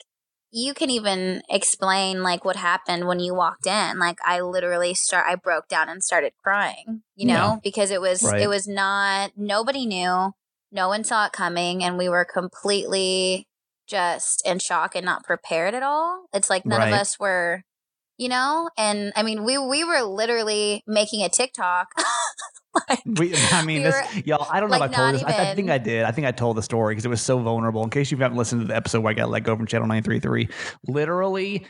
you can even explain like what happened when you walked in. Like I literally start I broke down and started crying. You know yeah. because it was right. it was not nobody knew, no one saw it coming, and we were completely just in shock and not prepared at all. It's like none right. of us were you know and i mean we we were literally making a tiktok like, we, I mean, we this, were, y'all. I don't know like if I told this. I, I, think I did. I think I told the story because it was so vulnerable. In case you haven't listened to the episode where I got let go from Channel Nine Three Three, literally,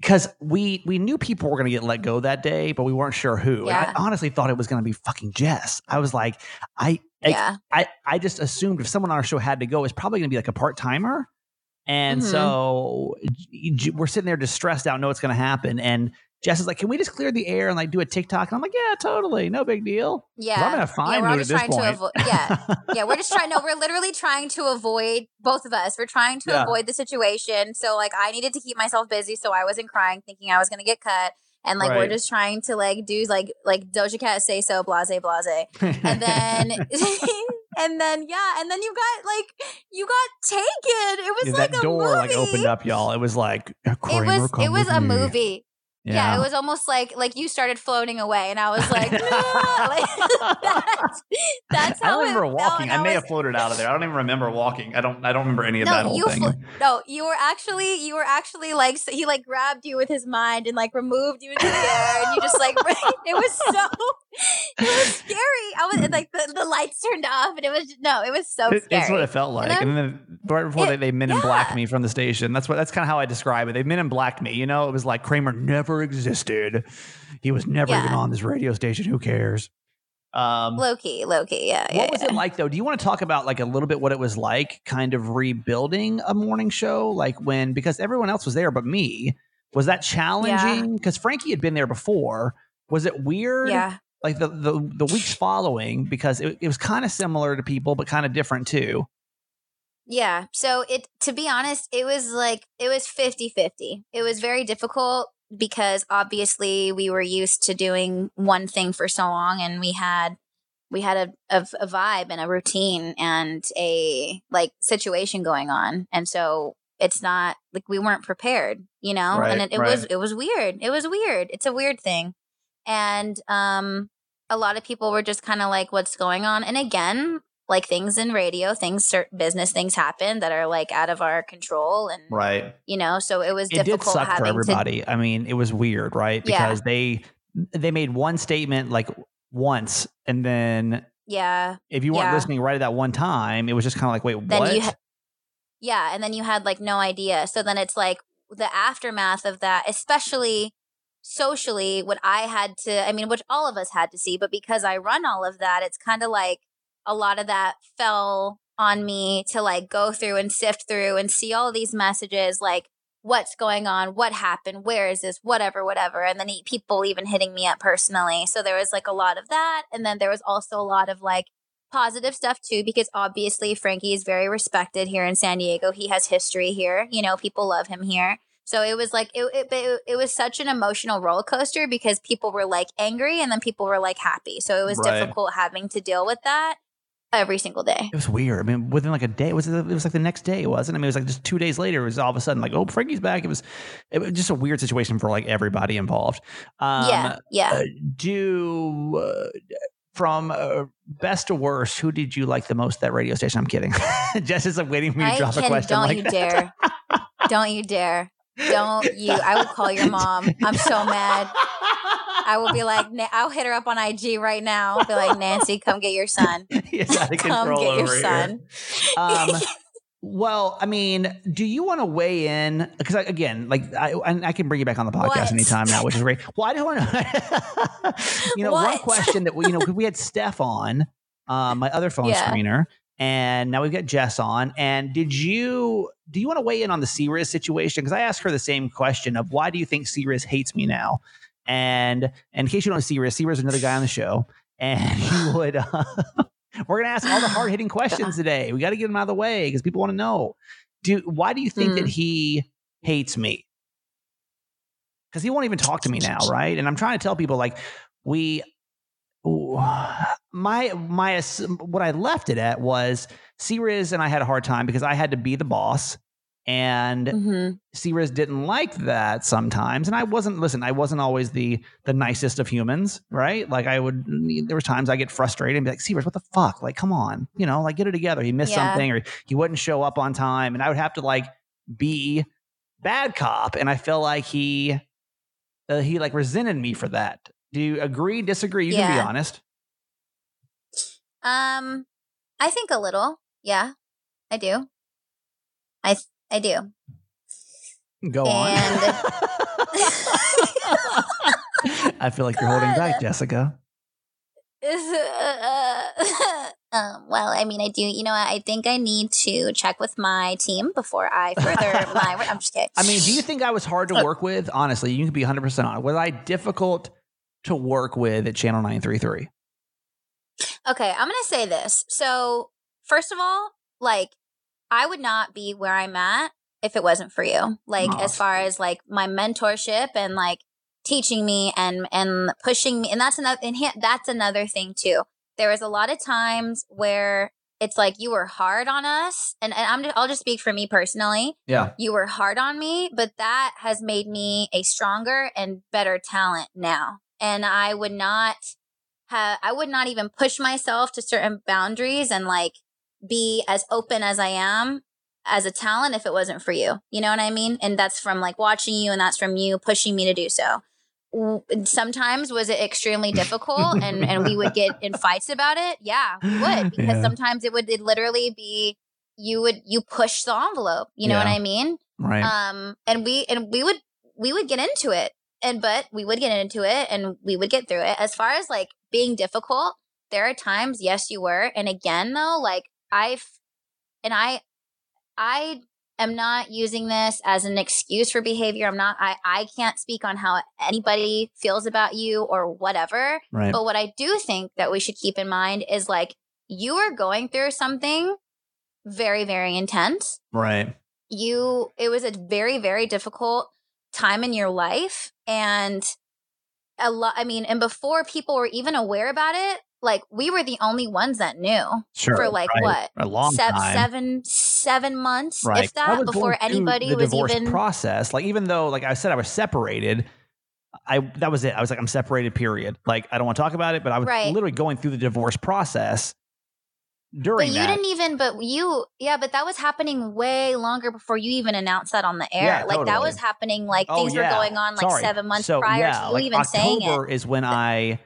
because we we knew people were going to get let go that day, but we weren't sure who. Yeah. And I honestly thought it was going to be fucking Jess. I was like, I, yeah. I, I, I just assumed if someone on our show had to go, it's probably going to be like a part timer. And mm-hmm. so we're sitting there distressed out, know what's going to happen. And Jess is like, "Can we just clear the air and like do a TikTok?" And I'm like, "Yeah, totally, no big deal." Yeah, I'm gonna find yeah, we're just trying to avoid. Yeah, yeah, we're just trying. No, we're literally trying to avoid both of us. We're trying to yeah. avoid the situation. So like, I needed to keep myself busy, so I wasn't crying, thinking I was gonna get cut. And like right. we're just trying to like do like like Doja Cat say so blase blase, and then and then yeah, and then you got like you got taken. It was yeah, like that door movie. like opened up, y'all. It was like it was it was a movie. Yeah. yeah. it was almost like like you started floating away, and I was like, no! like that's, that's how I remember walking. I, I may was, have floated out of there. I don't even remember walking. I don't. I don't remember any of no, that whole you thing. Fl- no, you were actually you were actually like he like grabbed you with his mind and like removed you into the air, and you just like it was so it was scary. I was like the, the lights turned off, and it was no, it was so scary. That's what it felt like. And then, and then right before it, they, they men in yeah. black me from the station. That's what that's kind of how I describe it. They men in blacked me. You know, it was like Kramer never existed. He was never yeah. even on this radio station. Who cares? Um, low key, low key, yeah. What yeah, was yeah. it like though? Do you want to talk about like a little bit what it was like, kind of rebuilding a morning show, like when because everyone else was there but me. Was that challenging? Because Frankie had been there before. Was it weird? Yeah. Like the the, the weeks following, because it, it was kind of similar to people, but kind of different too. Yeah. So it to be honest, it was like it was 50-50. It was very difficult because obviously we were used to doing one thing for so long and we had we had a, a, a vibe and a routine and a like situation going on and so it's not like we weren't prepared you know right, and it, it right. was it was weird it was weird it's a weird thing and um a lot of people were just kind of like what's going on and again like things in radio, things, business things happen that are like out of our control, and right, you know, so it was it difficult. Did suck for everybody. To, I mean, it was weird, right? Because yeah. they they made one statement like once, and then yeah, if you weren't yeah. listening right at that one time, it was just kind of like, wait, then what? Ha- yeah, and then you had like no idea. So then it's like the aftermath of that, especially socially, what I had to, I mean, which all of us had to see, but because I run all of that, it's kind of like a lot of that fell on me to like go through and sift through and see all these messages like what's going on what happened where is this whatever whatever and then people even hitting me up personally so there was like a lot of that and then there was also a lot of like positive stuff too, because obviously Frankie is very respected here in San Diego. He has history here. You know, people love him here. So it was like it, it, it, it was such an emotional roller coaster because people were like angry and then people were like happy. So it was right. difficult having to deal with that every single day. It was weird. I mean, within like a day, it was it was like the next day, wasn't it? I mean, it was like just two days later. It was all of a sudden like, oh, Frankie's back. It was, it was just a weird situation for like everybody involved. Um, yeah, yeah. Uh, do uh, from uh, best to worst, who did you like the most that radio station? I'm kidding. Jess is like waiting for me to I drop can, a question. Don't like you that. dare! don't you dare! Don't you? I will call your mom. I'm so mad. I will be like, I'll hit her up on IG right now. I'll be like, Nancy, come get your son. come get your son. Um, well, I mean, do you want to weigh in? Because again, like, I, I can bring you back on the podcast what? anytime now, which is great. Well, I don't want to. you know, what? one question that we, you know, we had Steph on, uh, my other phone yeah. screener, and now we've got Jess on. And did you do you want to weigh in on the C-Riz situation? Because I asked her the same question of why do you think C-Riz hates me now? And, and in case you don't see Riz, C-Riz is another guy on the show, and he would. Uh, we're gonna ask all the hard hitting questions today. We got to get them out of the way because people want to know. Do why do you think mm. that he hates me? Because he won't even talk to me now, right? And I'm trying to tell people like we my my what I left it at was C-Riz and I had a hard time because I had to be the boss and mm-hmm. C-Riz didn't like that sometimes. And I wasn't listen, I wasn't always the the nicest of humans, right? Like I would there were times I get frustrated and be like, C-Riz, what the fuck? Like, come on, you know, like get it together. He missed yeah. something or he wouldn't show up on time. And I would have to like be bad cop. And I feel like he uh, he like resented me for that. Do you agree, disagree? You yeah. can be honest. Um, I think a little. Yeah, I do. I th- I do. Go and... on. I feel like you're holding back, Jessica. um, well, I mean, I do. You know, I think I need to check with my team before I further my. I'm just kidding. I mean, do you think I was hard to work with? Honestly, you can be 100 percent on. Was I difficult to work with at Channel 933? Okay, I'm gonna say this. So, first of all, like I would not be where I'm at if it wasn't for you. Like oh, as far as like my mentorship and like teaching me and and pushing me and that's another and that's another thing too. There was a lot of times where it's like you were hard on us and, and I'm just, I'll just speak for me personally. Yeah. You were hard on me, but that has made me a stronger and better talent now. And I would not I would not even push myself to certain boundaries and like be as open as I am as a talent if it wasn't for you. You know what I mean? And that's from like watching you and that's from you pushing me to do so. Sometimes was it extremely difficult and and we would get in fights about it? Yeah, we would because yeah. sometimes it would it literally be you would you push the envelope, you know yeah. what I mean? Right. Um and we and we would we would get into it. And but we would get into it and we would get through it. As far as like being difficult, there are times yes you were and again though like I've, and I, I am not using this as an excuse for behavior. I'm not, I, I can't speak on how anybody feels about you or whatever. Right. But what I do think that we should keep in mind is like, you are going through something very, very intense. Right. You, it was a very, very difficult time in your life. And a lot, I mean, and before people were even aware about it, like we were the only ones that knew sure, for like right. what a long Se- time. seven seven months right. if that before anybody the was divorce even process like even though like i said i was separated i that was it i was like i'm separated period like i don't want to talk about it but i was right. literally going through the divorce process during but you that. didn't even but you yeah but that was happening way longer before you even announced that on the air yeah, like totally. that was happening like oh, things yeah. were going on like Sorry. seven months so, prior yeah, to you like even October saying it is when i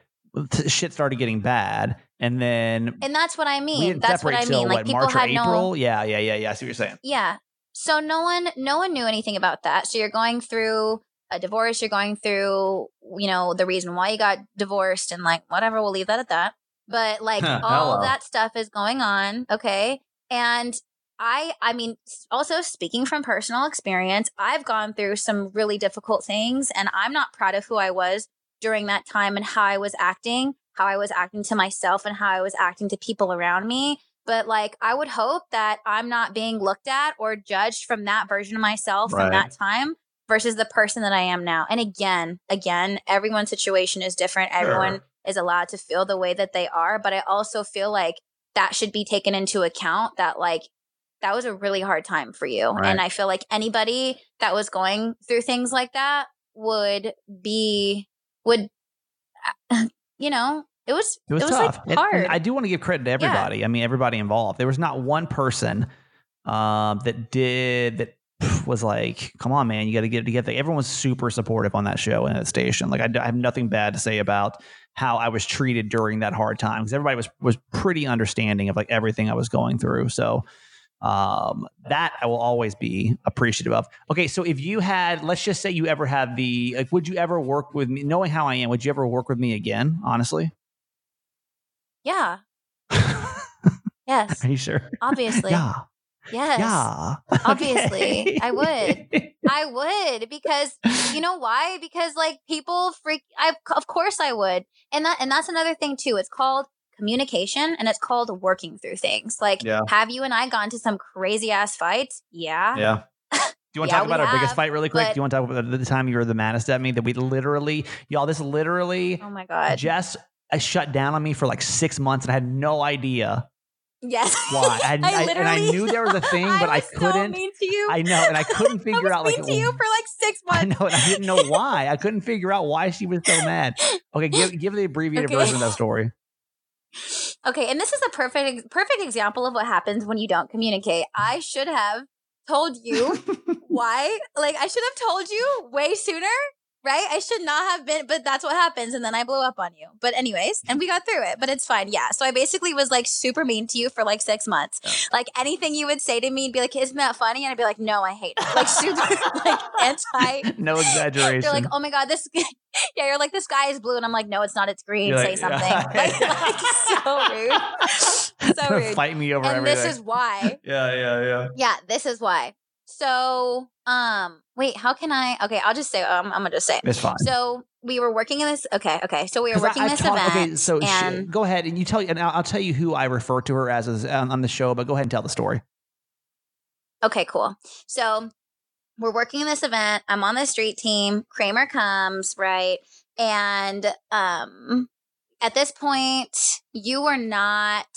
shit started getting bad, and then and that's what I mean. That's what I mean. Like what, people March had April? no. Yeah, yeah, yeah, yeah. I see what you're saying. Yeah. So no one, no one knew anything about that. So you're going through a divorce. You're going through, you know, the reason why you got divorced, and like whatever. We'll leave that at that. But like all that stuff is going on. Okay, and I I mean also speaking from personal experience, I've gone through some really difficult things and I'm not proud of who I was during that time and how I was acting how I was acting to myself and how I was acting to people around me. But like, I would hope that I'm not being looked at or judged from that version of myself right. from that time versus the person that I am now. And again, again, everyone's situation is different. Everyone sure. Is allowed to feel the way that they are. But I also feel like that should be taken into account that like that was a really hard time for you. Right. And I feel like anybody that was going through things like that would be would you know it was it was, it was tough. Like hard. I do want to give credit to everybody. Yeah. I mean, everybody involved. There was not one person um, that did that was like, "Come on, man, you got to get it together." Everyone was super supportive on that show and that station. Like, I, I have nothing bad to say about how I was treated during that hard time because everybody was was pretty understanding of like everything I was going through. So um, that I will always be appreciative of. Okay, so if you had, let's just say you ever had the, like, would you ever work with me? Knowing how I am, would you ever work with me again? Honestly. Yeah. yes. Are you sure? Obviously. Yeah. Yes. Yeah. Obviously. Okay. I would. I would because you know why? Because like people freak I of course I would. And that and that's another thing too. It's called communication and it's called working through things. Like yeah. have you and I gone to some crazy ass fights? Yeah. Yeah. Do you want to yeah, talk about our have, biggest fight really quick? Do you want to talk about the time you were the maddest at me that we literally, y'all, this literally, oh my God. Jess I uh, shut down on me for like six months and I had no idea Yes. Why? I, I, I, and I knew there was a thing, but I, I couldn't. So mean to you. I know, and I couldn't figure I out like mean to you for like six months. I know, and I didn't know why. I couldn't figure out why she was so mad. Okay, give give the abbreviated okay. version of that story. Okay, and this is a perfect perfect example of what happens when you don't communicate. I should have told you why. Like I should have told you way sooner right? I should not have been, but that's what happens. And then I blew up on you. But, anyways, and we got through it, but it's fine. Yeah. So I basically was like super mean to you for like six months. Yeah. Like anything you would say to me, and be like, isn't that funny? And I'd be like, no, I hate it. Like super, like anti. No exaggeration. They're like, oh my God, this, yeah, you're like, the sky is blue. And I'm like, no, it's not. It's green. You're say like, something. Yeah. like, like, so rude. So rude. Fight me over And everything. this is why. yeah, yeah, yeah. Yeah, this is why. So, um, wait, how can I? Okay, I'll just say. Um, I'm gonna just say. It's fine. So we were working in this. Okay, okay. So we were working I, this talk, event. Okay, so and, sh- go ahead and you tell. And I'll, I'll, tell you who I refer to her as, as um, on the show. But go ahead and tell the story. Okay, cool. So we're working in this event. I'm on the street team. Kramer comes right, and um, at this point, you were not.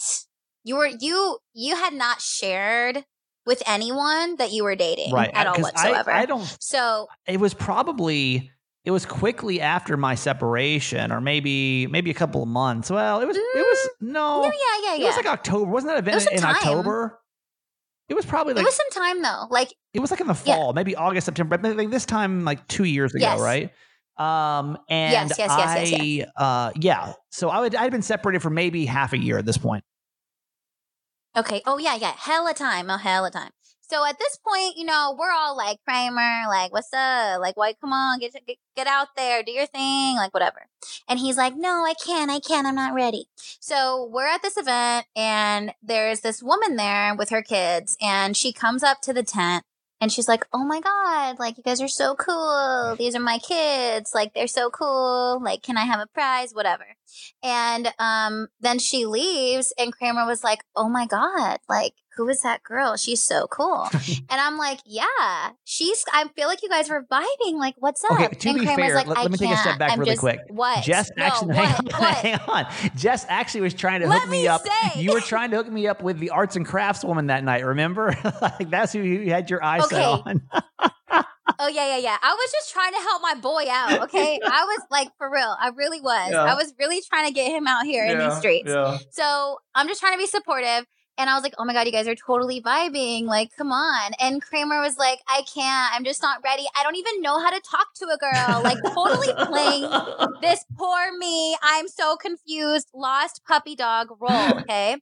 You were you you had not shared with anyone that you were dating right. at all whatsoever. I, I don't. So it was probably it was quickly after my separation or maybe maybe a couple of months well it was mm, it was mm, no, no yeah yeah yeah it was like october wasn't that event in time. october it was probably like it was some time though like it was like in the fall yeah. maybe august september but like this time like two years ago yes. right um and yes, yes, i yes, yes, uh yeah so i would i'd been separated for maybe half a year at this point Okay. Oh yeah, yeah. Hella time. Oh hella time. So at this point, you know, we're all like Kramer, like, what's up? Like, why? Come on, get, get get out there, do your thing, like whatever. And he's like, no, I can't, I can't, I'm not ready. So we're at this event, and there's this woman there with her kids, and she comes up to the tent, and she's like, oh my god, like you guys are so cool. These are my kids, like they're so cool. Like, can I have a prize? Whatever. And um, then she leaves, and Kramer was like, "Oh my god, like who is that girl? She's so cool." and I'm like, "Yeah, she's." I feel like you guys were vibing. Like, what's up? Okay, to and be Kramer's fair, like, let, let me take a step back I'm really just, quick. What? Jess no, actually, what? hang on, what? hang on. Jess actually was trying to let hook me, me up. You were trying to hook me up with the arts and crafts woman that night. Remember? like that's who you had your eyes okay. set on. Oh yeah, yeah, yeah. I was just trying to help my boy out. Okay, I was like for real. I really was. Yeah. I was really trying to get him out here yeah, in these streets. Yeah. So I'm just trying to be supportive. And I was like, oh my God, you guys are totally vibing. Like, come on. And Kramer was like, I can't. I'm just not ready. I don't even know how to talk to a girl. Like, totally playing this poor me. I'm so confused. Lost puppy dog role. Okay.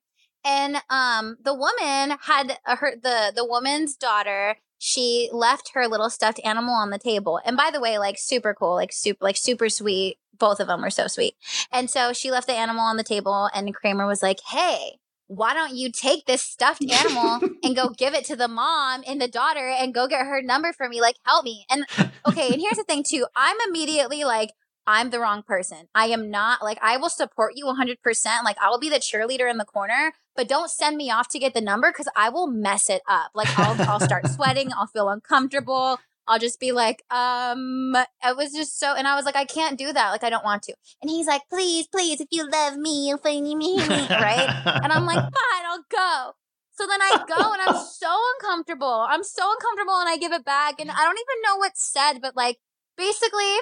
And um, the woman had her the the woman's daughter she left her little stuffed animal on the table. And by the way, like super cool, like super, like super sweet. Both of them were so sweet. And so she left the animal on the table, and Kramer was like, "Hey, why don't you take this stuffed animal and go give it to the mom and the daughter and go get her number for me? Like, help me." And okay, and here's the thing too. I'm immediately like, I'm the wrong person. I am not like I will support you 100%. Like I will be the cheerleader in the corner, but don't send me off to get the number cuz I will mess it up. Like I'll I'll start sweating, I'll feel uncomfortable. I'll just be like, um, I was just so, and I was like, I can't do that. Like, I don't want to. And he's like, please, please, if you love me, you'll find me, right? and I'm like, fine, I'll go. So then I go and I'm so uncomfortable. I'm so uncomfortable and I give it back. And I don't even know what's said, but like, basically,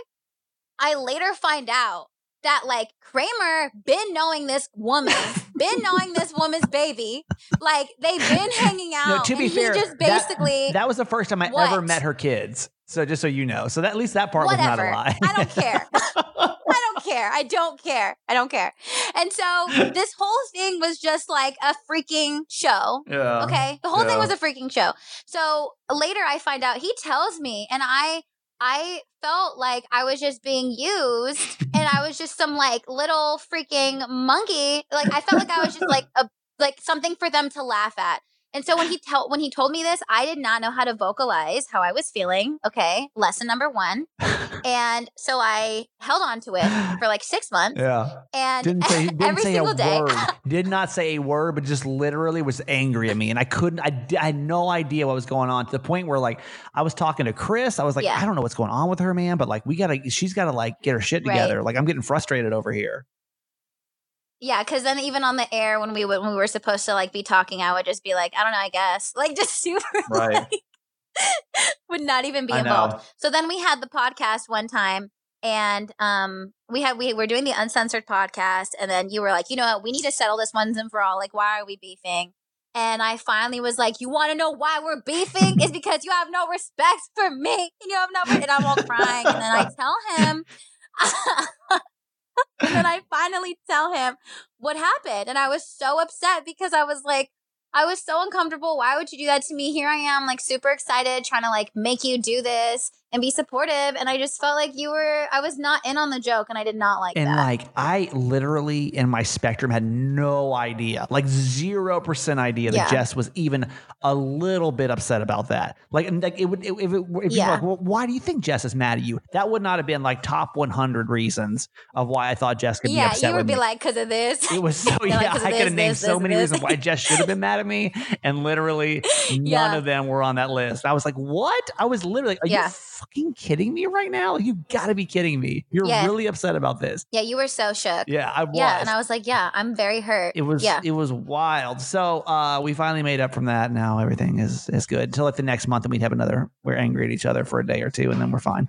I later find out that like Kramer been knowing this woman, been knowing this woman's baby. Like they've been hanging out. No, to be fair, just basically that, that, was the first time I what? ever met her kids. So just so you know, so that, at least that part Whatever. was not a lie. I don't care. I don't care. I don't care. I don't care. And so this whole thing was just like a freaking show. Yeah. Okay. The whole yeah. thing was a freaking show. So later I find out he tells me, and I I felt like I was just being used and I was just some like little freaking monkey. Like I felt like I was just like a like something for them to laugh at. And so when he tell when he told me this, I did not know how to vocalize how I was feeling. Okay, lesson number one. and so I held on to it for like six months. Yeah. And didn't say, didn't every say single day, word. did not say a word, but just literally was angry at me, and I couldn't. I, I had no idea what was going on to the point where like I was talking to Chris. I was like, yeah. I don't know what's going on with her, man, but like we gotta, she's gotta like get her shit together. Right. Like I'm getting frustrated over here. Yeah, because then even on the air when we when we were supposed to like be talking, I would just be like, I don't know, I guess, like just super right. Like, would not even be involved. So then we had the podcast one time, and um, we had we were doing the uncensored podcast, and then you were like, you know what, we need to settle this once and for all. Like, why are we beefing? And I finally was like, "You want to know why we're beefing? Is because you have no respect for me, and you have no." And I'm all crying, and then I tell him, and then I finally tell him what happened. And I was so upset because I was like, I was so uncomfortable. Why would you do that to me? Here I am, like super excited, trying to like make you do this and be supportive. And I just felt like you were, I was not in on the joke and I did not like and that. like, I literally in my spectrum had no idea, like 0% idea that yeah. Jess was even a little bit upset about that. Like, like it would, if, it, if yeah. like, well, why do you think Jess is mad at you? That would not have been like top 100 reasons of why I thought Jess could yeah, be upset. Yeah, you would be me. like, because of this. It was so, yeah, like, I could have named this, so this, many this. reasons why Jess should have been mad at me. And literally none of them were on that list. I was like, what? I was literally, are you fucking kidding me right now? You gotta be kidding me. You're yeah. really upset about this. Yeah, you were so shook. Yeah, I was. Yeah, and I was like, yeah, I'm very hurt. It was yeah. it was wild. So uh we finally made up from that. Now everything is is good. Until like the next month and we'd have another we're angry at each other for a day or two and then we're fine.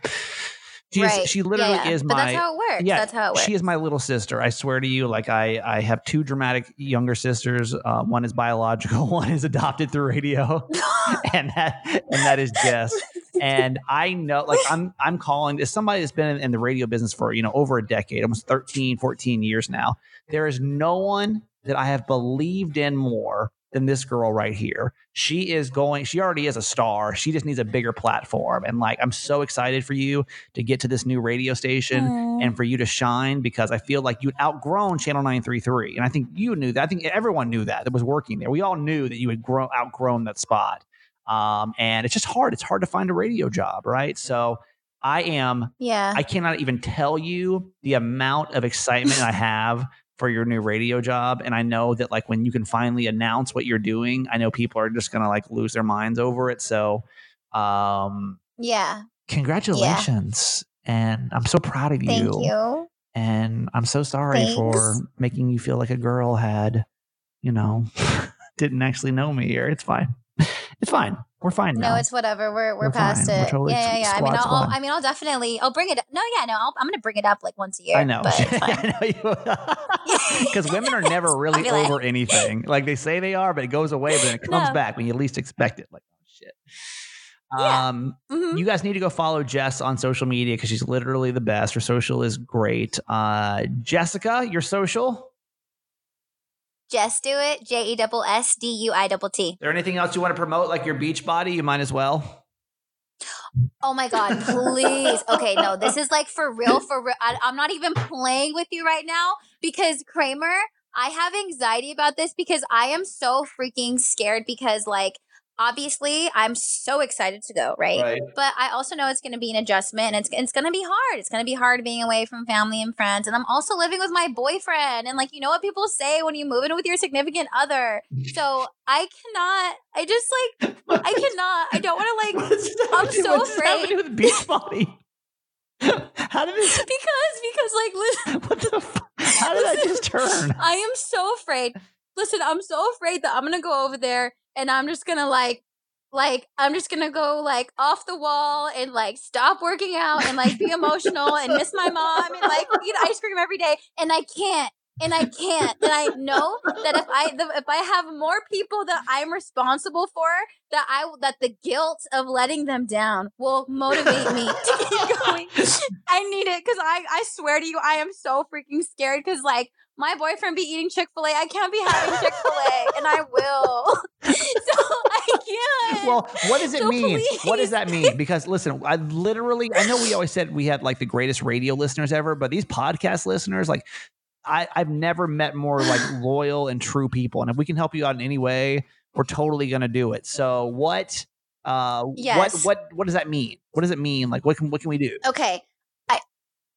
She's, right. She literally yeah, yeah. is my. But that's how it works. Yeah, that's how it works. She is my little sister. I swear to you. Like I, I have two dramatic younger sisters. Uh, one is biological. One is adopted through radio, and that and that is Jess. And I know, like I'm, I'm calling as somebody that's been in, in the radio business for you know over a decade, almost 13, 14 years now. There is no one that I have believed in more than this girl right here. She is going, she already is a star. She just needs a bigger platform. And like, I'm so excited for you to get to this new radio station Aww. and for you to shine because I feel like you'd outgrown Channel 933. And I think you knew that. I think everyone knew that that was working there. We all knew that you had grown, outgrown that spot. Um, and it's just hard. It's hard to find a radio job, right? So, I am, yeah, I cannot even tell you the amount of excitement I have for your new radio job and i know that like when you can finally announce what you're doing i know people are just gonna like lose their minds over it so um yeah congratulations yeah. and i'm so proud of you thank you and i'm so sorry Thanks. for making you feel like a girl had you know didn't actually know me here it's fine it's fine. We're fine now. No, it's whatever. We're we're, we're past fine. it. We're totally yeah, yeah, yeah. I mean, I'll, I'll, I mean, I'll definitely. I'll bring it. No, yeah, no. i am gonna bring it up like once a year. I know. Because women are never really over like, anything. Like they say they are, but it goes away, but then it comes no. back when you least expect it. Like, oh shit. Yeah. Um, mm-hmm. you guys need to go follow Jess on social media because she's literally the best. Her social is great. Uh, Jessica, your social. Just do it. J E double S D U I double T. There anything else you want to promote, like your beach body? You might as well. Oh my God, please. Okay, no, this is like for real, for real. I, I'm not even playing with you right now because Kramer, I have anxiety about this because I am so freaking scared because like obviously I'm so excited to go, right? right. But I also know it's going to be an adjustment and it's it's going to be hard. It's going to be hard being away from family and friends and I'm also living with my boyfriend and like you know what people say when you move in with your significant other. So I cannot I just like I cannot I don't want to like I'm so what's afraid with Beachbody. How did this? Because because like listen, what the? F- how did listen, that just turn? I am so afraid. Listen, I'm so afraid that I'm gonna go over there and I'm just gonna like like I'm just gonna go like off the wall and like stop working out and like be emotional and miss my mom and like eat ice cream every day and I can't and I can't and I know that if I the, if I have more people that I'm responsible for that I that the guilt of letting them down will motivate me to keep going. I need it because I I swear to you I am so freaking scared because like my boyfriend be eating Chick fil A. I can't be having Chick fil A, and I will. so I can't. Well, what does it so mean? Please. What does that mean? Because listen, I literally, I know we always said we had like the greatest radio listeners ever, but these podcast listeners, like, I, I've never met more like loyal and true people. And if we can help you out in any way, we're totally going to do it. So what? Uh, yes. what what what does that mean? What does it mean? Like, what can what can we do? Okay,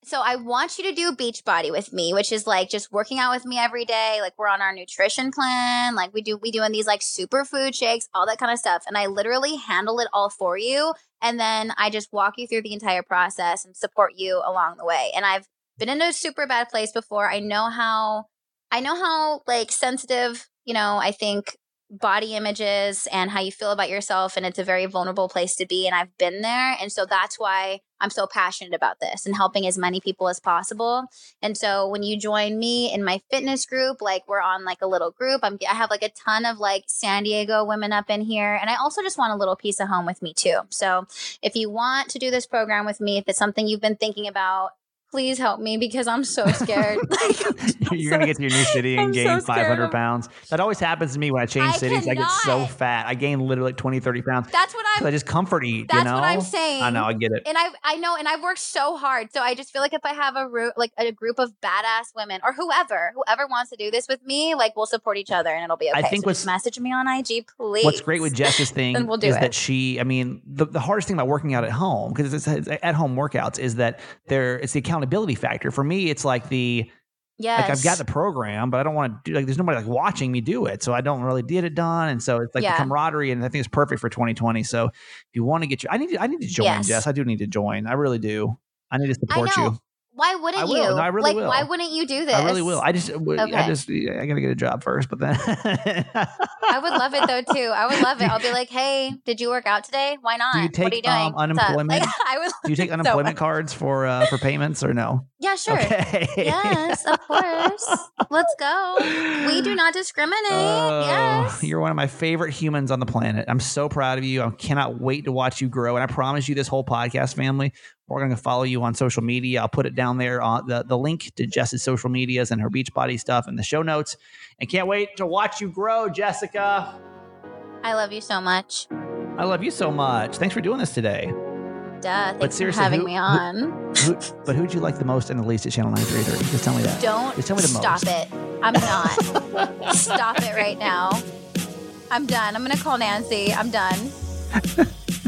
so I want you to do Beachbody with me, which is like just working out with me every day. Like we're on our nutrition plan. Like we do, we doing these like superfood shakes, all that kind of stuff. And I literally handle it all for you. And then I just walk you through the entire process and support you along the way. And I've been in a super bad place before. I know how, I know how like sensitive, you know, I think body images and how you feel about yourself and it's a very vulnerable place to be and I've been there and so that's why I'm so passionate about this and helping as many people as possible. And so when you join me in my fitness group, like we're on like a little group, I'm I have like a ton of like San Diego women up in here and I also just want a little piece of home with me too. So if you want to do this program with me, if it's something you've been thinking about, please help me because I'm so scared. like, You're so, gonna get to your new city and I'm gain so 500 pounds. That always happens to me when I change I cities. Cannot. I get so fat. I gain literally like 20, 30 pounds. That's what I'm. I just comfort eat. That's you know? what I'm saying. I know. I get it. And I, I know, and I've worked so hard. So I just feel like if I have a root, like a group of badass women or whoever, whoever wants to do this with me, like we'll support each other and it'll be okay. I think so what's, message me on IG, please. What's great with Jess's thing we'll is it. that she, I mean, the, the hardest thing about working out at home because it's, it's at home workouts is that there it's the accountability factor for me, it's like the yeah, like I've got the program, but I don't want to do like there's nobody like watching me do it, so I don't really get it done, and so it's like yeah. the camaraderie, and I think it's perfect for 2020. So if you want to get your, I need to, I need to join, yes. Jess. I do need to join. I really do. I need to support you. Why wouldn't you? No, I really like, will. why wouldn't you do this? I really will. I just, okay. I just, I gotta get a job first, but then I would love it though too. I would love it. I'll be like, hey, did you work out today? Why not? Do you take what are you doing? Um, unemployment? Like, I would. Do you take unemployment so cards for uh, for payments or no? Yeah, sure. Okay. yes, of course. Let's go. We do not discriminate. Uh, yes. You're one of my favorite humans on the planet. I'm so proud of you. I cannot wait to watch you grow. And I promise you, this whole podcast family we're going to follow you on social media. I'll put it down there on the, the link to Jess's social medias and her Beachbody stuff in the show notes. And can't wait to watch you grow, Jessica. I love you so much. I love you so much. Thanks for doing this today. Duh. Thanks but seriously, for having who, me on. Who, who, but who'd you like the most and the least at Channel 933? Just tell me that. Don't Just tell me the stop most. it. I'm not. stop it right now. I'm done. I'm going to call Nancy. I'm done.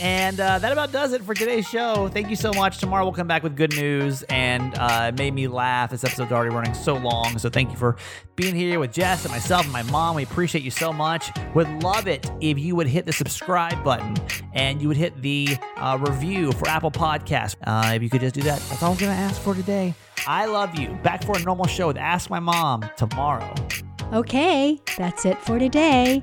And uh, that about does it for today's show. Thank you so much. Tomorrow we'll come back with good news, and uh, it made me laugh. This episode's already running so long, so thank you for being here with Jess and myself and my mom. We appreciate you so much. Would love it if you would hit the subscribe button and you would hit the uh, review for Apple Podcast. Uh, if you could just do that, that's all I'm gonna ask for today. I love you. Back for a normal show with Ask My Mom tomorrow. Okay, that's it for today.